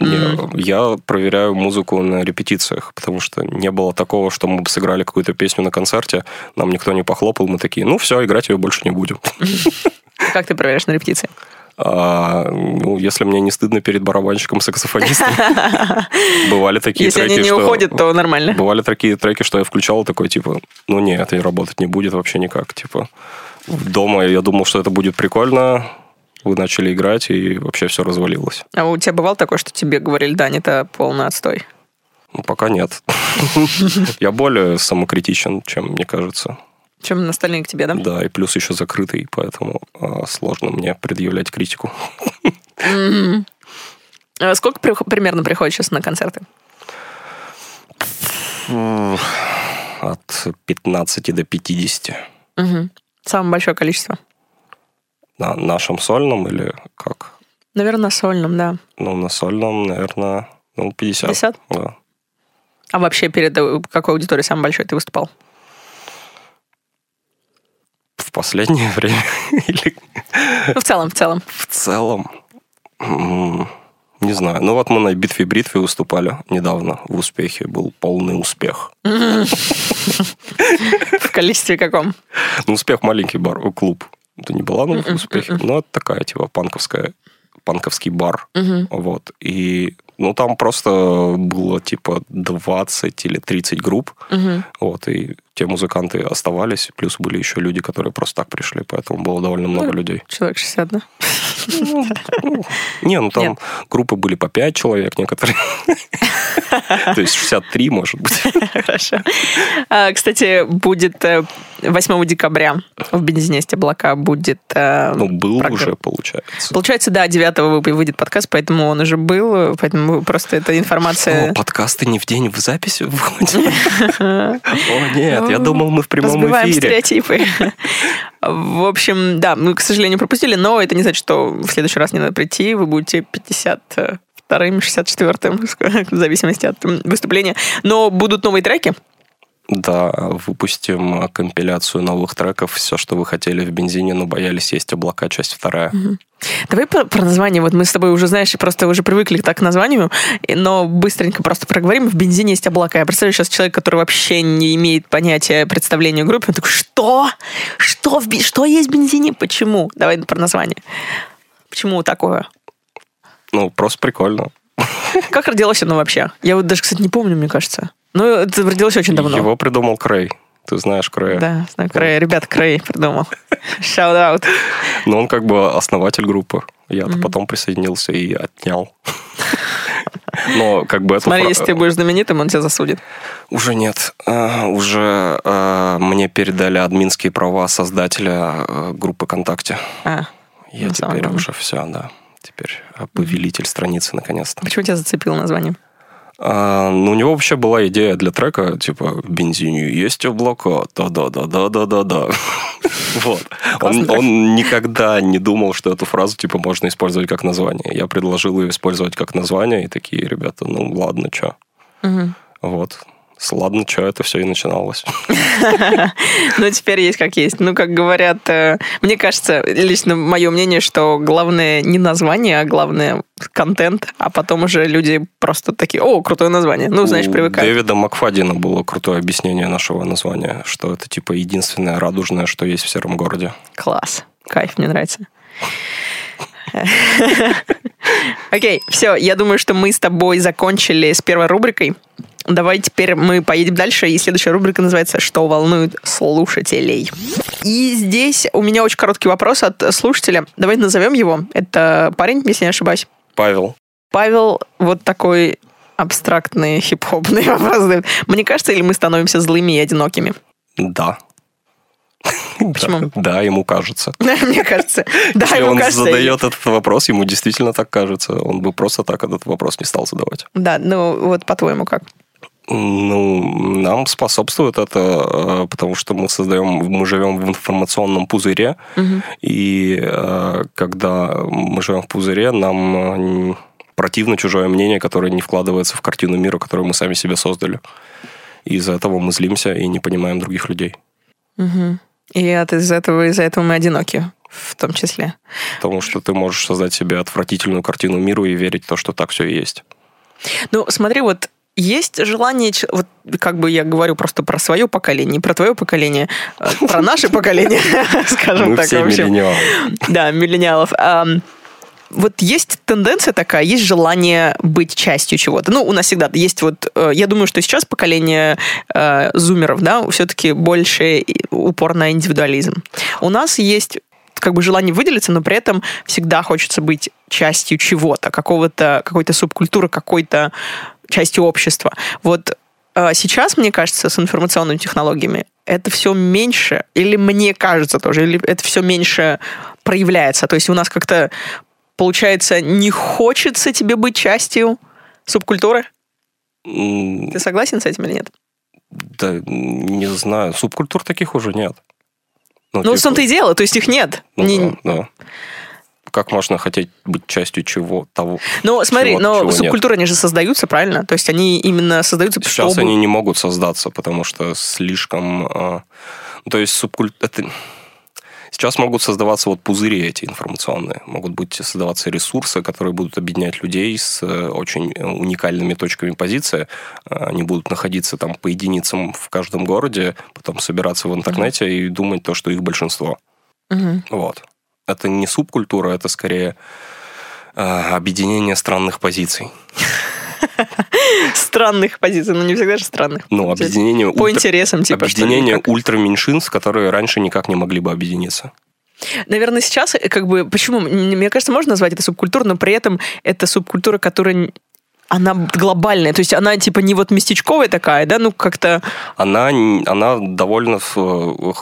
Не, я проверяю музыку на репетициях, потому что не было такого, что мы бы сыграли какую-то песню на концерте, нам никто не похлопал, мы такие, ну все, играть ее больше не будем. Как ты проверяешь на репетиции? А, ну, если мне не стыдно перед барабанщиком-саксофонистом. Бывали такие Если треки, они не что- уходят, то нормально. Бывали такие треки, что я включал такой, типа, ну не, это и работать не будет вообще никак. Типа, дома я думал, что это будет прикольно, вы начали играть, и вообще все развалилось. А у тебя бывало такое, что тебе говорили, Дань, это полный отстой? Ну, пока нет. Я более самокритичен, чем мне кажется. Чем остальные к тебе, да? Да, и плюс еще закрытый, поэтому а, сложно мне предъявлять критику. А Сколько при- примерно приходит сейчас на концерты? От 15 до 50. Мгм. Самое большое количество. На нашем сольном или как? Наверное, на сольном, да. Ну, на сольном, наверное, ну, 50. 50? Да. А вообще перед э, какой аудиторией самый большой ты выступал? В последнее время или Ну, в целом, в целом. в целом? Не знаю. Ну, вот мы на битве бритве выступали недавно в успехе. Был полный успех. В количестве каком? Ну, успех маленький бар, клуб. Это не была на успехе, но это такая, типа, панковская, панковский бар. Мгм. Вот. И, ну, там просто было, типа, 20 или 30 групп. Мгм. Вот. И те музыканты оставались. Плюс были еще люди, которые просто так пришли. Поэтому было довольно много людей. Человек 60, да? Не, ну, там группы были по 5 человек некоторые. То есть 63, может быть. Хорошо. А, Кстати, будет э, 8 декабря в Бензинесте облака будет... э, Ну, был уже, получается. Получается, да, 9 выйдет подкаст, поэтому он уже был, поэтому просто эта информация... О, подкасты не в день в записи выходят? О, нет, я думал, мы в прямом эфире. стереотипы. В общем, да, мы, к сожалению, пропустили, но это не значит, что в следующий раз не надо прийти, вы будете 52-м, 64-м, в зависимости от выступления. Но будут новые треки. Да, выпустим компиляцию новых треков. Все, что вы хотели в бензине, но боялись есть облака, часть вторая. Давай про, про название. Вот мы с тобой уже, знаешь, просто уже привыкли так к названию, но быстренько просто проговорим. В бензине есть облака. Я представляю сейчас человек, который вообще не имеет понятия представления о группе. Он такой, что? Что, в, что есть в бензине? Почему? Давай про название. Почему такое? Ну, просто прикольно. Как родилось оно вообще? Я вот даже, кстати, не помню, мне кажется. Ну, это родилось очень давно. Его придумал Крей. Ты знаешь Крея. Да, знаю, Крей. Ребят, Крей придумал. Shout out. Но он как бы основатель группы. Я-то потом присоединился и отнял. Но как бы это... Смотри, если ты будешь знаменитым, он тебя засудит. Уже нет. А, Уже а, мне передали админские права создателя а, группы ВКонтакте. А, Я Ну, теперь уже все, да. Теперь повелитель страницы наконец-то. почему тебя зацепило название? А, ну, у него вообще была идея для трека, типа, в бензине есть облака, да-да-да-да-да-да-да. Вот. Он, он никогда не думал, что эту фразу, типа, можно использовать как название. Я предложил ее использовать как название, и такие, ребята, ну, ладно, что. Вот. С ладно, что это все и начиналось. Ну, теперь есть как есть. Ну, как говорят, э, мне кажется, лично мое мнение, что главное не название, а главное контент, а потом уже люди просто такие, о, крутое название. Ну, знаешь, У привыкают. Дэвида Макфадина было крутое объяснение нашего названия, что это типа единственное радужное, что есть в сером городе. Класс. Кайф, мне нравится. Окей, все, я думаю, что мы с тобой закончили с первой рубрикой. Давай теперь мы поедем дальше, и следующая рубрика называется «Что волнует слушателей?». И здесь у меня очень короткий вопрос от слушателя. Давайте назовем его. Это парень, если не ошибаюсь. Павел, Павел вот такой абстрактный хип-хопный вопрос. Мне кажется, или мы становимся злыми и одинокими? да. Почему? Да, ему кажется. Мне кажется. Да, Если он кажется. задает этот вопрос, ему действительно так кажется. Он бы просто так этот вопрос не стал задавать. Да, ну вот по-твоему как? Ну, нам способствует это, э, потому что мы создаем, мы живем в информационном пузыре, и э, когда мы живем в пузыре, нам э, противно чужое мнение, которое не вкладывается в картину мира, которую мы сами себе создали. И из-за этого мы злимся и не понимаем других людей. И от из этого из-за этого мы одиноки, в том числе. Потому что ты можешь создать себе отвратительную картину миру и верить в то, что так все и есть. Ну, смотри, вот есть желание, вот как бы я говорю просто про свое поколение, не про твое поколение, а про наше поколение, скажем так. все вообще. Да, миллениалов. Вот есть тенденция такая, есть желание быть частью чего-то. Ну, у нас всегда есть вот, э, я думаю, что сейчас поколение э, зумеров, да, все-таки больше упор на индивидуализм. У нас есть как бы желание выделиться, но при этом всегда хочется быть частью чего-то, какого-то, какой-то субкультуры, какой-то частью общества. Вот э, сейчас, мне кажется, с информационными технологиями это все меньше, или мне кажется тоже, или это все меньше проявляется. То есть у нас как-то, получается, не хочется тебе быть частью субкультуры. Ты согласен с этим или нет? Да, не знаю. Субкультур таких уже нет. Ну, типа, в том-то и дело, то есть их нет. ну Не- да, да. Как можно хотеть быть частью чего того? Ну, смотри, чего-то, но чего нет? субкультуры, они же создаются, правильно? То есть они именно создаются, Сейчас чтобы... они не могут создаться, потому что слишком... а, ну, то есть субкульт... это- Сейчас могут создаваться вот пузыри эти информационные. Могут быть создаваться ресурсы, которые будут объединять людей с э, очень э, уникальными точками позиции. А, Они будут находиться там по единицам в каждом городе, потом собираться в интернете и думать то, что их большинство. Мгм. Вот. Это не субкультура, это скорее э, объединение странных позиций. Странных позиций, но не всегда же странных. Ну, объединение... По ультра- интересам, типа, объединение ультраменьшинств, которые раньше никак не могли бы объединиться. Наверное, сейчас, э, как бы, почему? Мне кажется, можно назвать это субкультурой, но при этом это субкультура, которая она глобальная, то есть она типа не вот местечковая такая, да, ну как-то Она, она довольно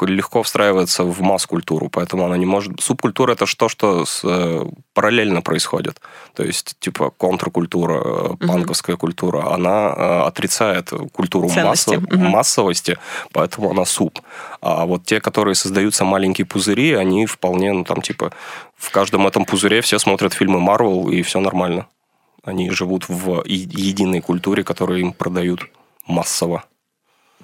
легко встраивается в масс-культуру, поэтому она не может... Субкультура – это что, что с- э, параллельно происходит. То есть, типа, контркультура, панковская культура, она э, отрицает культуру масса- Мгм. массовости, поэтому она суп. А вот те, которые создаются маленькие пузыри, они вполне, ну, там, типа, в каждом этом пузыре все смотрят фильмы Марвел, и все нормально. Они живут в единой культуре, которую им продают массово.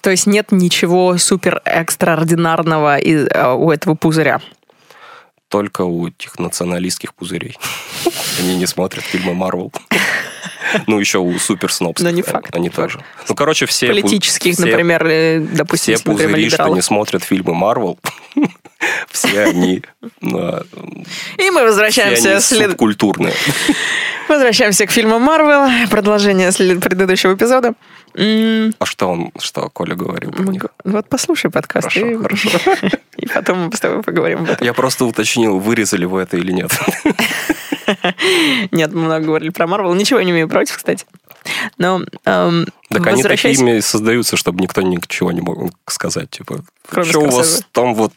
То есть нет ничего супер экстраординарного из- э, у этого пузыря. только у этих националистских пузырей. Они не смотрят фильмы Марвел. Ну, еще у суперснобских. Но не факт, Они тоже. Ну, короче, все... Политических, все- например, э, допустим, Все пузыри, что не смотрят фильмы Марвел, все они, э, И мы все возвращаемся, субкультурные. возвращаемся к фильму Марвел. Продолжение предыдущего эпизода. А что он, что Коля говорил про мы них? Вот послушай подкаст, Хорошо, и, хорошо. и потом мы с тобой поговорим об этом. Я просто уточнил, вырезали вы это или нет. Нет, мы много говорили про Марвел. Ничего не имею против, кстати. Но эм, Так они возвращаясь- такими создаются, чтобы никто ничего не мог сказать. Типа, Кроме что у вас там вот...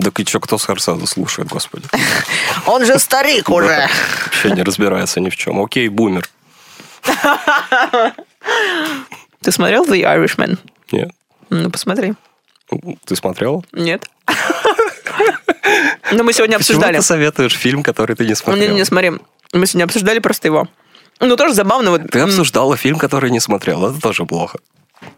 Так и что, кто Скорсезе слушает, господи? Он же старик уже. Вообще не разбирается ни в чем. Окей, бумер. Ты смотрел The Irishman? Нет. Ну, посмотри. Ты смотрел? Нет. Ну, мы сегодня Почему обсуждали. ты советуешь фильм, который ты не смотрел? не, не, смотри. Мы сегодня обсуждали просто его. Ну, тоже забавно. Вот, Ты обсуждала фильм, который не смотрел. Это тоже плохо.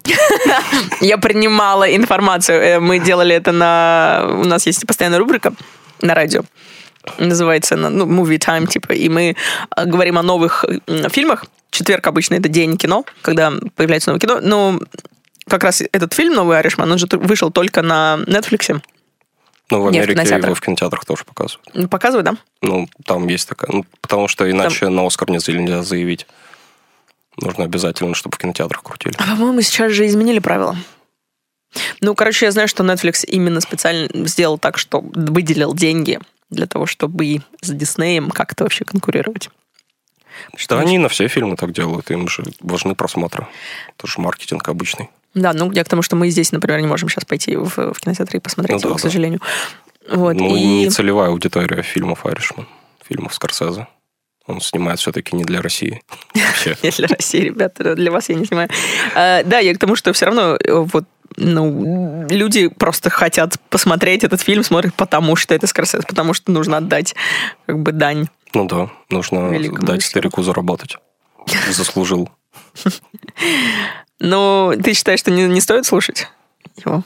Я принимала информацию. Э, Мы делали это на... У нас есть постоянная рубрика на радио. Называется она, ну, Movie Time, типа. И мы э, говорим о новых фильмах. Четверг обычно это день кино, когда появляется новое кино. Но как раз этот фильм «Новый Аришман», он же вышел только на Netflix. Ну, в Нет, Америке кинотеатрах. его в кинотеатрах тоже показывают. Показывают, да? Ну, там есть такая... Ну, потому что иначе на Оскар нельзя заявить. Нужно обязательно, чтобы в кинотеатрах крутили. А, по-моему, сейчас же изменили правила. Ну, короче, я знаю, что Netflix именно специально сделал так, что выделил деньги для того, чтобы с Диснеем как-то вообще конкурировать. Да они на все фильмы так делают. Им же важны просмотры. Это же маркетинг обычный. Да, ну я к тому, что мы здесь, например, не можем сейчас пойти в, в кинотеатр и посмотреть Ну да, его, к да. сожалению. Вот, Ну, и... не целевая аудитория фильмов Айришман. Фильмов Скорсезе. Он снимает все-таки не для России. Я для России, ребята, для вас я не снимаю. А, да, я к тому, что все равно э, вот ну, люди просто хотят посмотреть этот фильм, смотрят потому, что это Скорсезе, потому что нужно отдать как бы дань. Ну да, нужно Великому дать старику заработать. Заслужил. Но ты считаешь, что не, не стоит слушать его?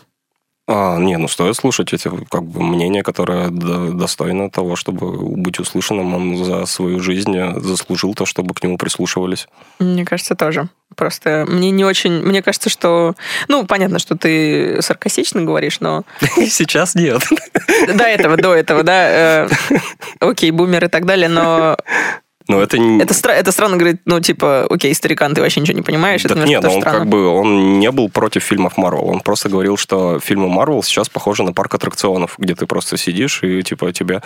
А, не, ну стоит слушать эти как бы мнение, которое до- достойно того, чтобы быть услышанным. Он за свою жизнь заслужил то, чтобы к нему прислушивались. Мне кажется, тоже. Просто мне не очень... Мне кажется, что... Ну, понятно, что ты саркастично говоришь, но Сейчас нет. до этого, до этого, да, э, окей, бумер и так далее, но Но это не... это, стра- это странно говорить, ну, типа, окей, старикан, ты вообще ничего не понимаешь, это Так немножко нет, он странно. как бы он не был против фильмов Марвел. Он просто говорил, что фильмы Марвел сейчас похожи на парк аттракционов, где ты просто сидишь и типа тебе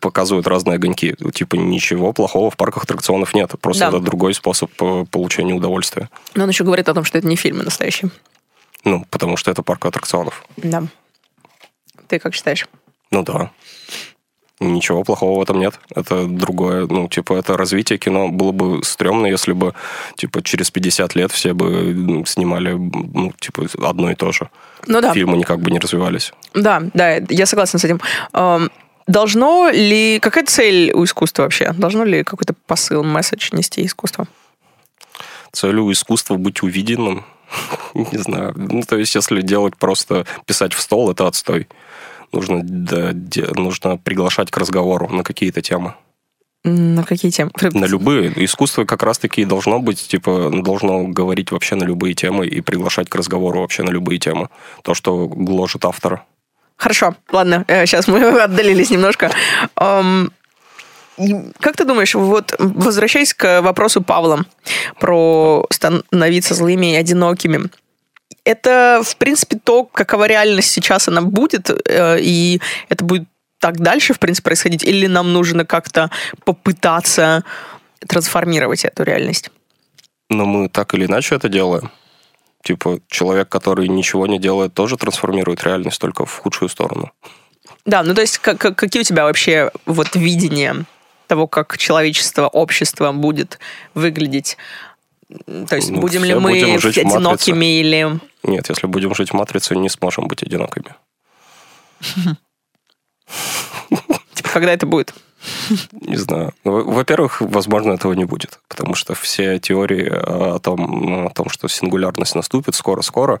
показывают разные огоньки. Типа ничего плохого в парках аттракционов нет. Просто Да. это другой способ э, получения удовольствия. Но он еще говорит о том, что это не фильмы настоящие. Ну, потому что это парк аттракционов. Да. Ты как считаешь? Ну да. Ничего плохого в этом нет. Это другое, ну, типа, это развитие кино. Было бы стрёмно, если бы, типа, через 50 лет все бы снимали, ну, типа, одно и то же. Ну да. Фильмы никак бы не развивались. Да, да, я согласна с этим. Должно ли... Какая цель у искусства вообще? Должно ли какой-то посыл, месседж нести искусство? целью искусства быть увиденным. Не знаю. Ну, то есть, если делать просто писать в стол, это отстой. Нужно, да, нужно приглашать к разговору на какие-то темы. На какие темы? На любые. Искусство как раз-таки должно быть, типа, должно говорить вообще на любые темы и приглашать к разговору вообще на любые темы. То, что гложет автора. Хорошо, ладно, сейчас мы отдалились немножко. Как ты думаешь, вот возвращаясь к вопросу Павла про становиться злыми и одинокими, это, в принципе, то, какова реальность сейчас она будет, э, и это будет так дальше, в принципе, происходить, или нам нужно как-то попытаться трансформировать эту реальность? Но мы так или иначе это делаем. Типа, человек, который ничего не делает, тоже трансформирует реальность только в худшую сторону. Да, ну то есть как- как- какие у тебя вообще вот видения того, как человечество, общество будет выглядеть? То есть Ну, будем ли мы будем жить одинокими или... Нет, если будем жить в матрице, не сможем быть одинокими. Типа, когда это будет? Не знаю. Ну, во- Во-первых, возможно, этого не будет, потому что все теории о том, о том что сингулярность наступит скоро-скоро,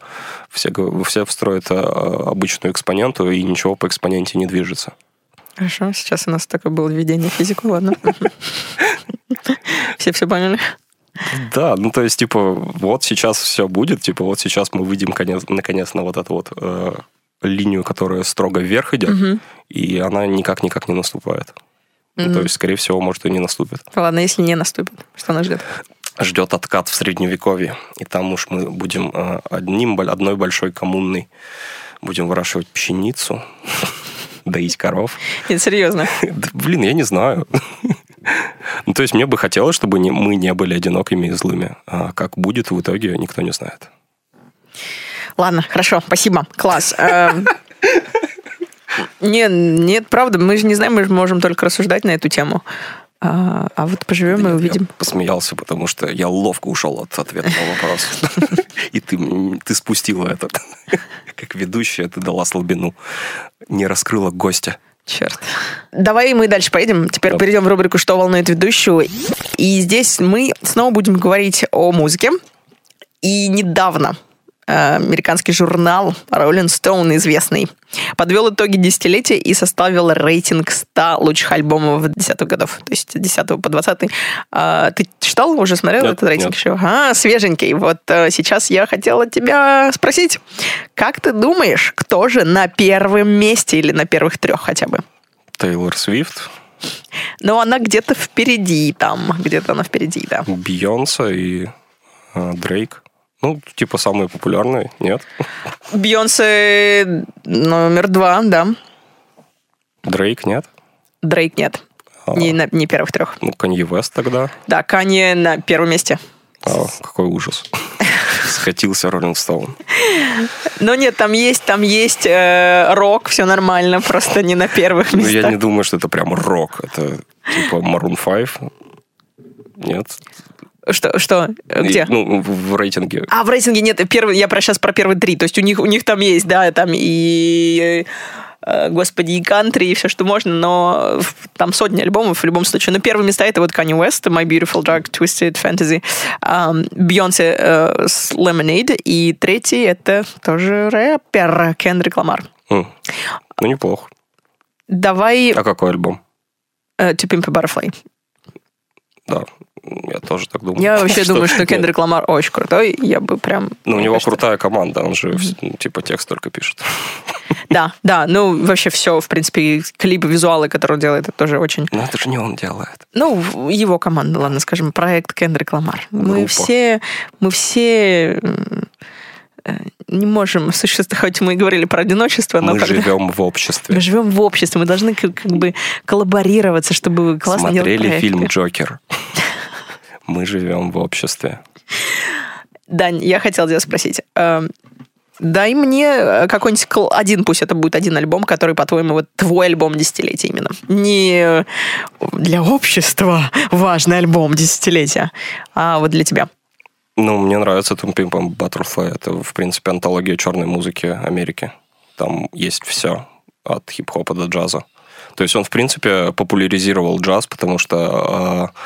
все, все встроят э, обычную экспоненту, и ничего по экспоненте не движется. Хорошо, сейчас у нас такое было введение в физику, ладно. Все все поняли? Да, ну то есть, типа, вот сейчас все будет, типа, вот сейчас мы выйдем конец, наконец на вот эту вот э, линию, которая строго вверх идет, Мгм. и она никак-никак не наступает. Ну, то есть, скорее всего, может, и не наступит. Ладно, если не наступит, что нас ждет? ждет откат в средневековье. И там уж мы будем э, одним, одной большой коммунной будем выращивать пшеницу, доить коров. Нет, серьезно. Блин, я не знаю. Ну, то есть мне бы хотелось, чтобы не- мы не были одинокими и злыми. А как будет в итоге, никто не знает. Ладно, хорошо, спасибо, класс. Эм, Не, нет, правда, мы же не знаем, мы же можем только рассуждать на эту тему. А, а вот поживем и Нет, увидим. Я посмеялся, потому что я ловко ушел от ответа на вопрос. И ты, спустила это. Как ведущая, ты дала слабину. Не раскрыла гостя. Черт. Давай мы дальше поедем. Теперь Да. перейдем в рубрику «Что волнует ведущую». И здесь мы снова будем говорить о музыке. И недавно американский журнал Rolling Stone, известный, подвел итоги десятилетия и составил рейтинг 100 лучших альбомов 10-х годов, то есть 10 по 20 А, Ты читал, уже смотрел Нет, этот рейтинг нет. еще? А, свеженький. Вот э, сейчас я хотела тебя спросить, как ты думаешь, кто же на первом месте или на первых трех хотя бы? Тейлор Свифт, Но она где-то впереди там, где-то она впереди, да. Бейонсе и э, Дрейк. Ну, типа самые популярные, нет? Бейонсе номер два, да. Дрейк нет? Дрейк нет. А. Не, на, не первых трех. Ну, Канье Вест тогда. Да, Канье на первом месте. А, какой ужас. Скатился Роллинг Стоун. Но нет, там есть, там есть э, рок, все нормально, просто не на первых Ну, местах. я не думаю, что это прям рок. Это типа Maroon 5. Нет. Что, что, где? И, ну, в рейтинге. А, в рейтинге нет, первый, я про сейчас про первые три. То есть у них, у них там есть, да, там и э, господи, и кантри, и все, что можно, но там сотни альбомов в любом случае. Но первые места это вот Kanye West, My Beautiful Dark Twisted Fantasy, Бейонсе э, с Lemonade, и третий это тоже рэпер Кендрик Ламар. М. Ну, неплохо. Давай А какой альбом? э, To Pimp a Butterfly. Да, я тоже так думаю. Я вообще думаю, что. Кендрик Ламар очень крутой. Я бы прям... Ну, у него крутая команда, он же ну, типа текст только пишет. Да, да, ну вообще все, в принципе, клипы, визуалы, которые он делает, это тоже очень... Но это же не он делает. Ну, его команда, ладно, скажем, проект Кендрик Ламар. Мы все, мы все э, не можем существовать, хоть мы и говорили про одиночество, но Мы когда- живем в обществе. мы живем в обществе, мы должны как, как бы коллаборироваться, чтобы классно делать Смотрели проекты. фильм «Джокер». Мы живем в обществе. Дань, я хотела тебя спросить. э, Дай мне э, какой-нибудь один, пусть это будет один альбом, который, по-твоему, вот твой альбом десятилетия именно. Не для общества важный альбом десятилетия, а вот для тебя. Ну, мне нравится Tom Pimp and Butterfly. Это, в принципе, антология черной музыки Америки. Там есть все от хип-хопа до джаза. То есть он, в принципе, популяризировал джаз, потому что э,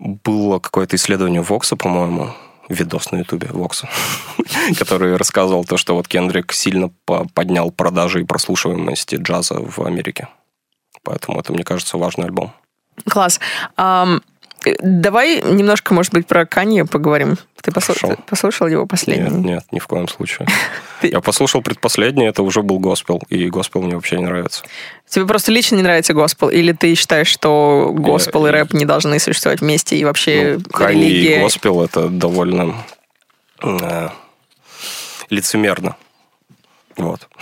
было какое-то исследование Вокса, по-моему, видос на ютубе Вокса, который рассказывал то, что вот Кендрик сильно по- поднял продажи и прослушиваемости джаза в Америке. Поэтому это, мне кажется, важный альбом. Класс. Давай немножко, может быть, про Канье поговорим. Ты послу- Хорошо. ты послушал его последний? Нет, нет, ни в коем случае. Ты- Я послушал предпоследний, это уже был госпел, и госпел мне вообще не нравится. Тебе просто лично не нравится госпел? Или ты считаешь, что госпел и рэп не должны существовать вместе, и вообще Ну, Канье и религия... госпел это довольно э, лицемерно. Вот.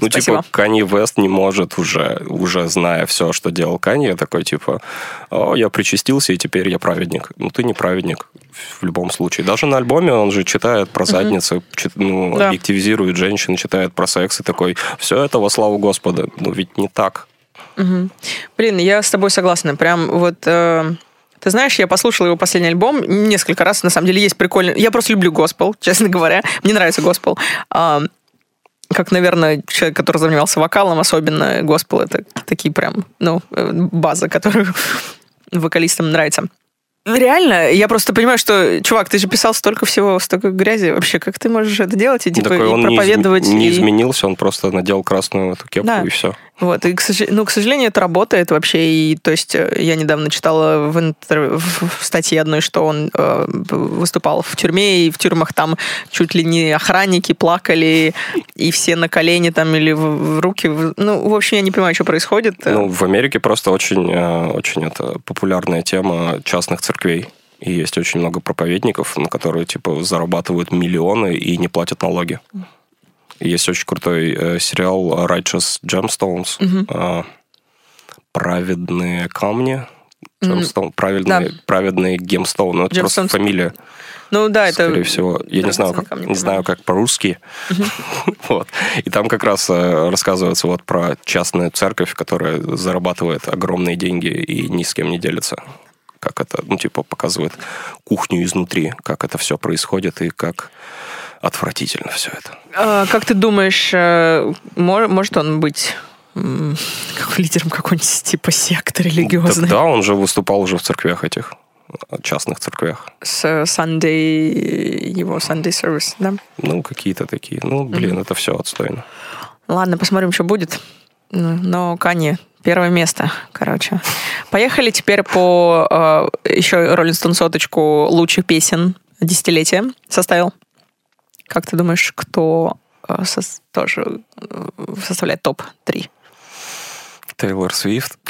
Ну, Спасибо. типа, Канье Вест не может уже, уже зная все, что делал Канье, такой, типа, о, я причастился, и теперь я праведник. Ну, ты не праведник в любом случае. Даже на альбоме он же читает про задницы, чит- ну, Да. объективизирует женщин, читает про секс, и такой, все это во славу Господа. Ну, ведь не так. Мгм. Блин, я с тобой согласна. Прям вот... э, ты знаешь, я послушала его последний альбом несколько раз. На самом деле есть прикольный... Я просто люблю госпел, честно говоря. Мне нравится госпел. Как, наверное, человек, который занимался вокалом, особенно госпел, это такие прям, ну, э, база, которую вокалистам нравится. Реально, я просто понимаю, что, чувак, ты же писал столько всего, столько грязи. Вообще, как ты можешь это делать и, типа, Такой и он не изм- проповедовать? не, и- изменился, он просто надел красную эту кепку, Да. и все. Вот, и, к, сож- ну, к сожалению, это работает вообще. И, то есть, э, я недавно читала в, интер- в статье одной, что он э, выступал в тюрьме, и в тюрьмах там чуть ли не охранники плакали, и все на колени там или в, в руки. Ну, в общем, я не понимаю, что происходит. Ну, в Америке просто очень, э, очень это популярная тема частных церквей. И есть очень много проповедников, на которые типа зарабатывают миллионы и не платят налоги. Есть очень крутой э, сериал Righteous Gemstones. э, праведные камни. Gemstone, праведные, Да. праведные гемстоуны. Ну, это просто Gemstones. фамилия, Ну, да, это... скорее всего. Я не знаю, как, не знаю, как по-русски. Вот. И там как раз э, рассказывается вот про частную церковь, которая зарабатывает огромные деньги и ни с кем не делится. Как это, ну, типа, показывает кухню изнутри, как это все происходит и как отвратительно все это. А, как ты думаешь, э, мо- может он быть как лидером какой-нибудь типа секты религиозной. Да, он же выступал уже в церквях этих, частных церквях. С Sunday, его Sunday service, да? Ну, какие-то такие. Ну, блин, это все отстойно. Ладно, посмотрим, что будет. Ну, Но Кани, первое место, короче. Поехали теперь по э, еще Роллинг Стоун соточку лучших песен десятилетия составил. Как ты думаешь, кто э, сос- тоже э, составляет топ-3? Тейлор Свифт.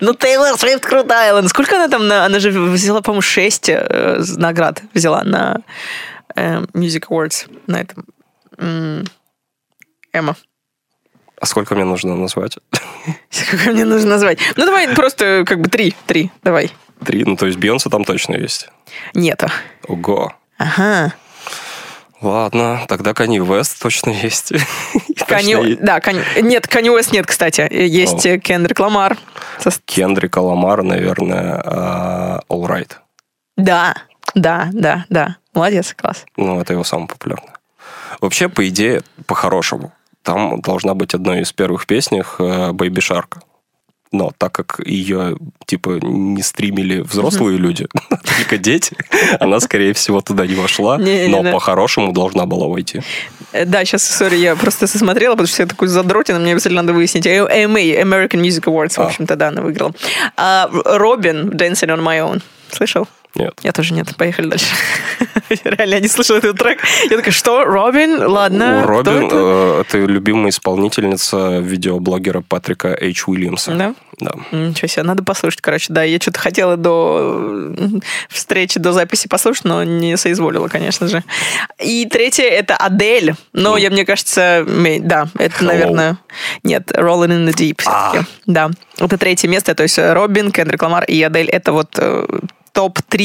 Ну, Тейлор Свифт крутая. Ладно, Сколько она там? на- Она же взяла, по-моему, 6 наград взяла на э, Music Awards на этом. Эмма. А сколько мне нужно назвать? Сколько мне нужно назвать? Ну, давай просто как бы три. Три, давай. Три. Ну, то есть Бейонсе там точно есть. Нет. Ого. Ага. Ладно, тогда Кани Вест точно есть. И точно Канье... е- Да, Кань... нет, Канье Уэст нет, кстати. Есть О. Кендрик Ламар. Кендрик Ламар, наверное, а, All Right. Да, да, да, да. Молодец, класс. Ну, это его самый популярный. Вообще, по идее, по-хорошему, там должна быть одной из первых песнях э, Baby Shark. Но так как ее, типа, не стримили взрослые люди, только дети, она, скорее всего, туда не вошла, но по-хорошему должна была войти. Э, Да, сейчас, сори, я просто смотрела, потому что я такой задротин, мне обязательно надо выяснить. Э, AMA, American Music Awards, в А. общем-то, да, она выиграла. А Робин, Dancing on My Own. Слышал? Нет. Я тоже нет. Поехали дальше. Реально, я не слышала этот трек. Я такая, что? Робин? Ладно. Робин это? э, это любимая исполнительница видеоблогера Патрика Эйч Уильямса. Да? Да. Ничего себе, надо послушать, короче, да. Я что-то хотела до встречи, до записи послушать, но не соизволила, конечно же. И третье — это Адель. Но, я, мне кажется, да, это, Hello. наверное... Нет, Rolling in the Deep все-таки. Да. Это третье место, то есть Робин, Кендрик Ламар и Адель — это вот э, топ-3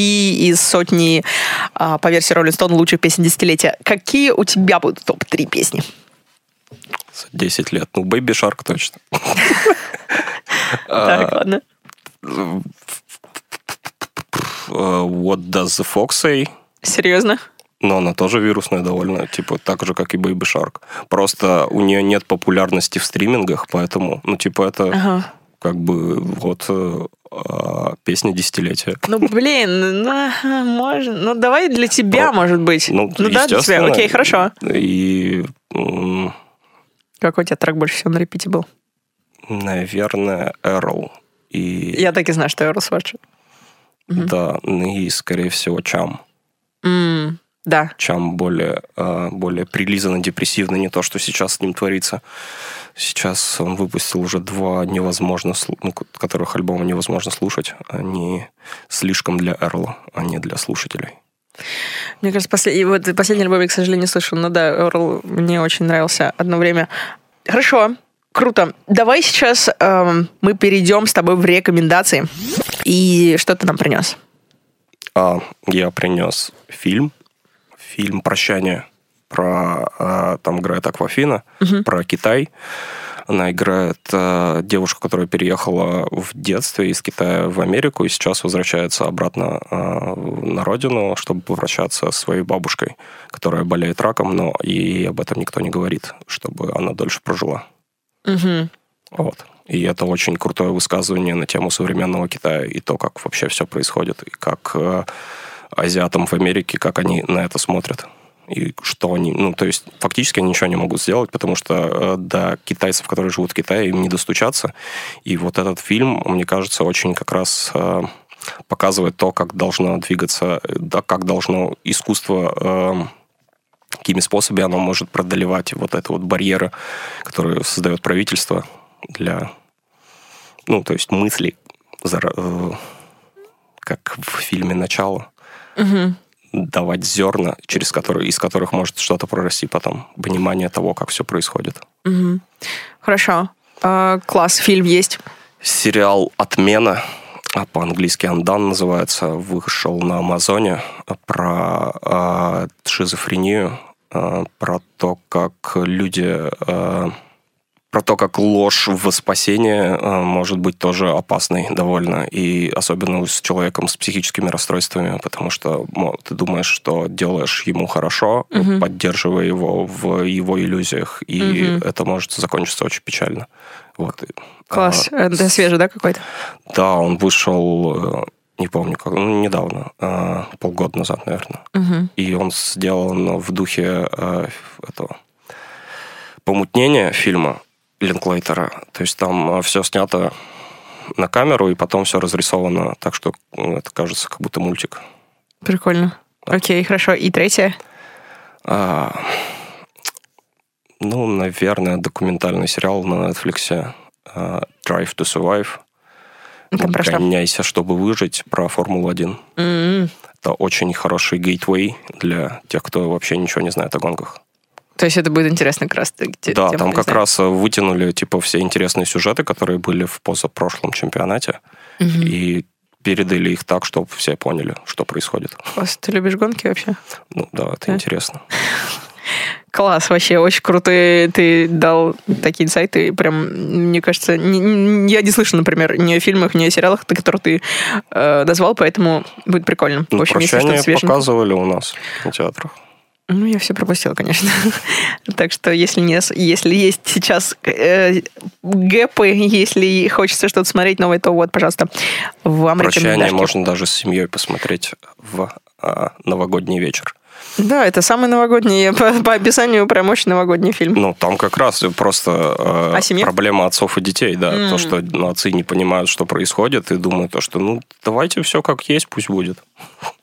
из сотни, а, по версии Rolling Stone, лучших песен десятилетия. Какие у тебя будут топ-3 песни? За 10 лет. Ну, Baby Shark точно. Так, ладно. Э, What does the fox say? Серьезно? Но она тоже вирусная довольно, типа так же, как и Baby Shark. Просто у нее нет популярности в стримингах, поэтому, ну, типа, это Ага. Как бы вот э, а, песня десятилетия. Ну, блин, ну, можно. Ну, давай для тебя, Про- может быть. Ну, да, для тебя. Окей, хорошо. И, Какой у тебя трек больше всего на репите был? наверное, Эрл. И, Я так и знаю, что Эрл Сварч. да, ну и, скорее всего, Чам. М, Да. Чам более, э, более прилизанно депрессивно, не то, что сейчас с ним творится. Сейчас он выпустил уже два невозможно, ну, ко- которых альбома невозможно слушать. Они слишком для Эрла, а не для слушателей. Мне кажется, послед- и вот последний альбом я, к сожалению, не слышал. Но да, Эрл мне очень нравился одно время. Хорошо, круто. Давай сейчас эм, мы перейдем с тобой в рекомендации. И что ты нам принес? А я принес фильм, фильм «Прощание». Про, а, там играет Аквафина, про Китай. Она играет а, девушку, которая переехала в детстве из Китая в Америку и сейчас возвращается обратно а, на родину, чтобы попрощаться со своей бабушкой, которая болеет раком, но ей об этом никто не говорит, чтобы она дольше прожила. Мгм. Вот. И это очень крутое высказывание на тему современного Китая и то, как вообще все происходит, и как э, азиатам в Америке, как они на это смотрят. И что они... Ну, то есть, фактически они ничего не могут сделать, потому что э, до китайцев, которые живут в Китае, им не достучаться. И вот этот фильм, мне кажется, очень как раз э, показывает то, как должно двигаться, да, как должно искусство... э, какими способами оно может преодолевать вот это вот барьеры, которые создает правительство для, ну, то есть зара- э, как в фильме «Начало», давать зерна, через которые, из которых может что-то прорасти потом, понимание того, как все происходит. Хорошо. А, класс, фильм есть. Сериал «Отмена», а по-английски «Undone» называется, вышел на Амазоне про э, шизофрению, э, про то, как люди э, про то, как ложь в спасение э, может быть тоже опасной довольно, и особенно с человеком с психическими расстройствами, потому что мо, ты думаешь, что делаешь ему хорошо, Мгм. поддерживая его в его иллюзиях, и Мгм. это может закончиться очень печально. Вот. Класс. а, Это свежий, да, какой-то? да, он вышел, э, не помню, как, ну, недавно, э, полгода назад, наверное. Мгм. И он сделан в духе э, этого помутнения фильма Линклейтера. То есть там все снято на камеру, и потом все разрисовано так, что ну, это кажется как будто мультик. Прикольно. Окей, хорошо. И третье? А, ну, наверное, документальный сериал на Netflix э, Drive to Survive. Там про? Гоняйся, чтобы выжить, про Формулу-1. М. Это очень хороший гейтвей для тех, кто вообще ничего не знает о гонках. То есть это будет интересно как раз. таки Да, там как раз вытянули типа все интересные сюжеты, которые были в позапрошлом чемпионате, Мгм. и передали их так, чтобы все поняли, что происходит. Класс. Ты любишь гонки вообще? Ну да, это Да. интересно. Класс, вообще очень круто ты дал такие инсайты. Прям, мне кажется, не- не- я не слышу, например, ни о фильмах, ни о сериалах, которые ты э, назвал, поэтому будет прикольно. Ну, в общем, если прощание свеженькое. показывали у нас в кинотеатрах. Ну, я все пропустила, конечно. так что, если, не, если есть сейчас э, гэпы, если хочется что-то смотреть новое, то вот, пожалуйста, вам Прощание можно даже с семьей посмотреть в а, новогодний вечер. Да, это самый новогодний, по, по описанию, прям очень новогодний фильм. Ну, там как раз просто э, О семье? проблема отцов и детей, да. М. То, что ну, отцы не понимают, что происходит, и думают, то, что ну, давайте все как есть, пусть будет.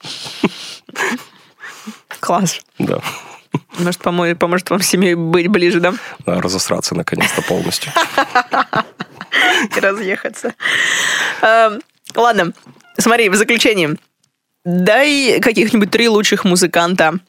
Класс. Да. Может, помо- поможет вам семьей быть ближе, да? Да, разосраться наконец-то полностью. и разъехаться. Эм, Ладно, смотри, в заключение. Дай каких-нибудь три лучших музыканта.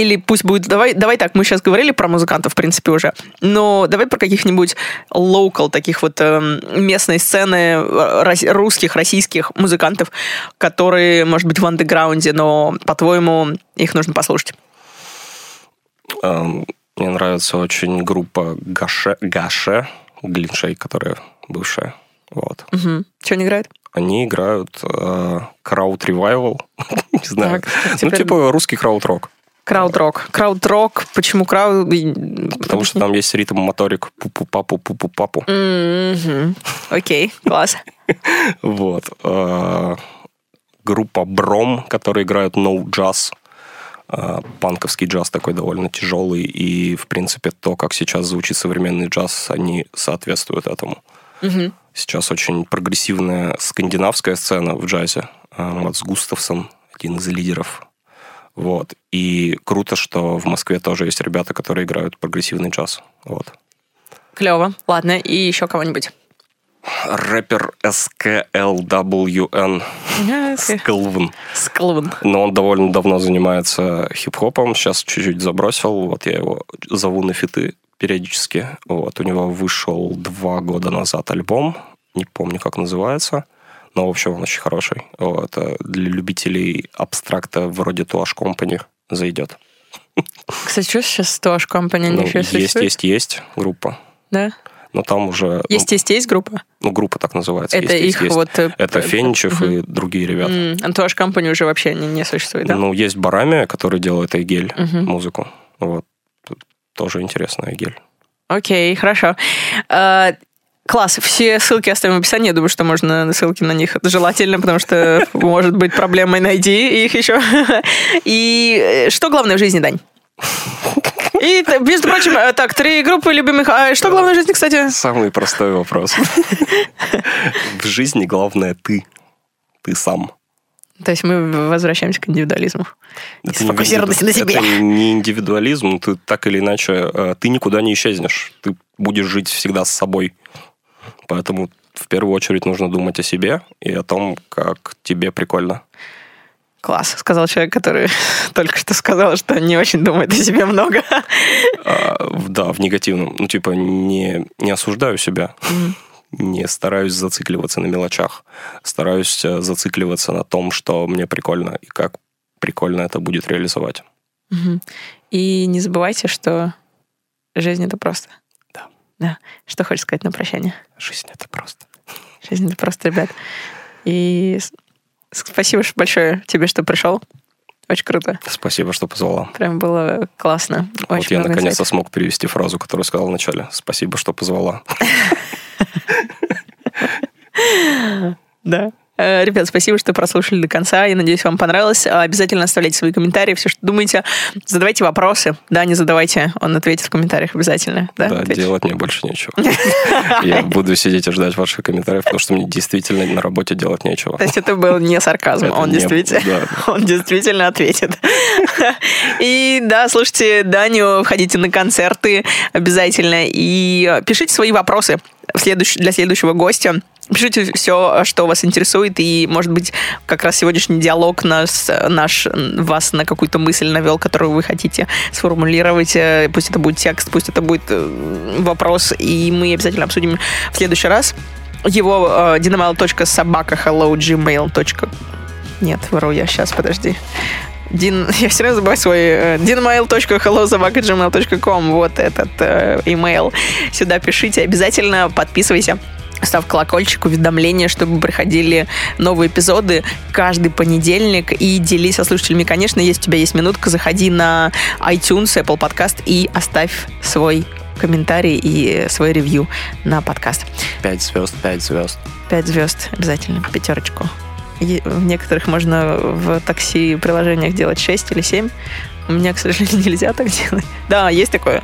Или пусть будет... Давай, давай так, мы сейчас говорили про музыкантов, в принципе, уже. Но давай про каких-нибудь локал, таких вот эм, местной сцены э, рос- русских, российских музыкантов, которые, может быть, в андеграунде, но, по-твоему, их нужно послушать. Эм, Мне нравится очень группа Гаше, Гаше Глиншей, которая бывшая. Вот. Угу. Что они играют? Они играют э, крауд ревайвал. Не знаю. Так, Ну, типа русский крауд-рок. Крауд-рок. Крауд-рок. Почему крауд? Потому что там есть ритм-моторик пу-пу-папу, пу-пу-папу. Мгм. Окей, класс. Вот. Э, Группа Бром, которые играют no джаз. Э, Панковский джаз такой довольно тяжелый. И, в принципе, то, как сейчас звучит современный джаз, они соответствуют этому. Сейчас очень прогрессивная скандинавская сцена в джазе. Э, Матс Густавсон, один из лидеров. Вот. И круто, что в Москве тоже есть ребята, которые играют прогрессивный джаз. Вот. Клево. Ладно, и еще кого-нибудь. Рэпер SKLWN Скалвн. Склван. Но он довольно давно занимается хип-хопом. Сейчас чуть-чуть забросил. Вот я его зову на фиты периодически. Вот. У него вышел два года назад альбом. Не помню, как называется. Но, в общем, он очень хороший. Вот. А Для любителей абстракта вроде Tuash Company зайдет. Кстати, что сейчас Туаш Компани? Ну, есть, существуют? есть, есть группа. Да? Но там уже... Есть, есть, есть группа? Ну, ну, группа так называется. Это есть, их есть. вот... э, Это п- Феничев мгм. и другие ребята. М, Антуаш Компани уже вообще не, не существует, да? Ну, есть Барами, который делает Айгель Мгм. музыку. Вот. Тут Тоже интересная Айгель. Окей, хорошо. Класс, все ссылки оставим в описании. Я думаю, что можно ссылки на них желательно, потому что может быть проблемой найди их еще. И э, что главное в жизни, Дань? И, между прочим, э, так, три группы любимых. А что главное в жизни, кстати? Самый простой вопрос. В жизни главное ты. Ты сам. То есть мы возвращаемся к индивидуализму. Это не сфокусированности на себе. Это не индивидуализм, ты так или иначе, э, ты никуда не исчезнешь. Ты будешь жить всегда с собой. Поэтому в первую очередь нужно думать о себе и о том, как тебе прикольно. Класс, сказал человек, который только что сказал, что не очень думает о себе много. А, да, в негативном. Ну, типа, не, не осуждаю себя. Не стараюсь зацикливаться на мелочах. Стараюсь э, зацикливаться на том, что мне прикольно и как прикольно это будет реализовать. Мгм. И не забывайте, что жизнь это просто. Да. Что хочешь сказать на прощание? Жизнь это просто. Жизнь это просто, ребят. И спасибо большое тебе, что пришел. Очень круто. Спасибо, что позвала. Прям было классно. вот Очень я много наконец-то смог перевести фразу, которую сказал вначале. Спасибо, что позвала. Да. Э, Ребят, спасибо, что прослушали до конца. Я надеюсь, вам понравилось. А, Обязательно оставляйте свои комментарии, все, что думаете. Задавайте вопросы. Да, не задавайте. Он ответит в комментариях обязательно. Да, Да, делать мне больше нечего. Я буду сидеть и ждать ваших комментариев, потому что мне действительно на работе делать нечего. То есть это был не сарказм, он действительно, он действительно ответит. И да, слушайте Даню, входите на концерты обязательно и пишите свои вопросы для следующего гостя. Пишите все, что вас интересует, и, может быть, как раз сегодняшний диалог нас, наш, вас на какую-то мысль навел, которую вы хотите сформулировать. Э, Пусть это будет текст, пусть это будет э, вопрос, и мы обязательно обсудим в следующий раз. Его э, dynamail.собака.hello.gmail. Нет, вру я сейчас, подожди. Дин, я все равно забываю свой э, dinmail.hellosobaka.gmail.com Вот этот э, имейл. Сюда пишите. Обязательно подписывайся. Ставь колокольчик, уведомления, чтобы приходили новые эпизоды каждый понедельник. И делись со слушателями. Конечно, если у тебя есть минутка, заходи на iTunes, Apple Podcast и оставь свой комментарий и свой ревью на подкаст. Пять звезд, пять звезд. Пять звезд обязательно, пятерочку. И в некоторых можно в такси приложениях делать 6 или 7. У меня, к сожалению, нельзя так делать. Да, есть такое.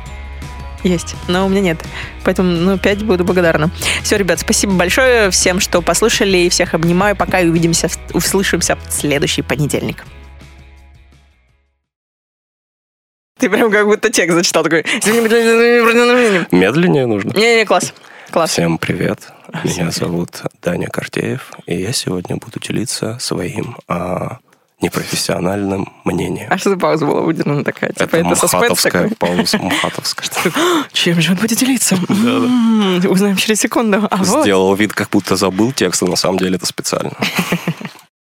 Есть, но у меня нет. Поэтому, ну, 5 буду благодарна. Все, ребят, спасибо большое всем, что послушали. Всех обнимаю. Пока и увидимся, услышимся в следующий понедельник. Ты прям как будто текст зачитал такой. Медленнее нужно. Не-не, класс. Класс. Всем привет. Меня зовут Даня Картеев, и я сегодня буду делиться своим а, непрофессиональным мнением. А что за пауза была выдержана такая? Типа Это это такой? пауза, мхатовская. Чем же он будет делиться? М, Узнаем через секунду. А. Сделал вид, как будто забыл текст, а на самом деле это специально.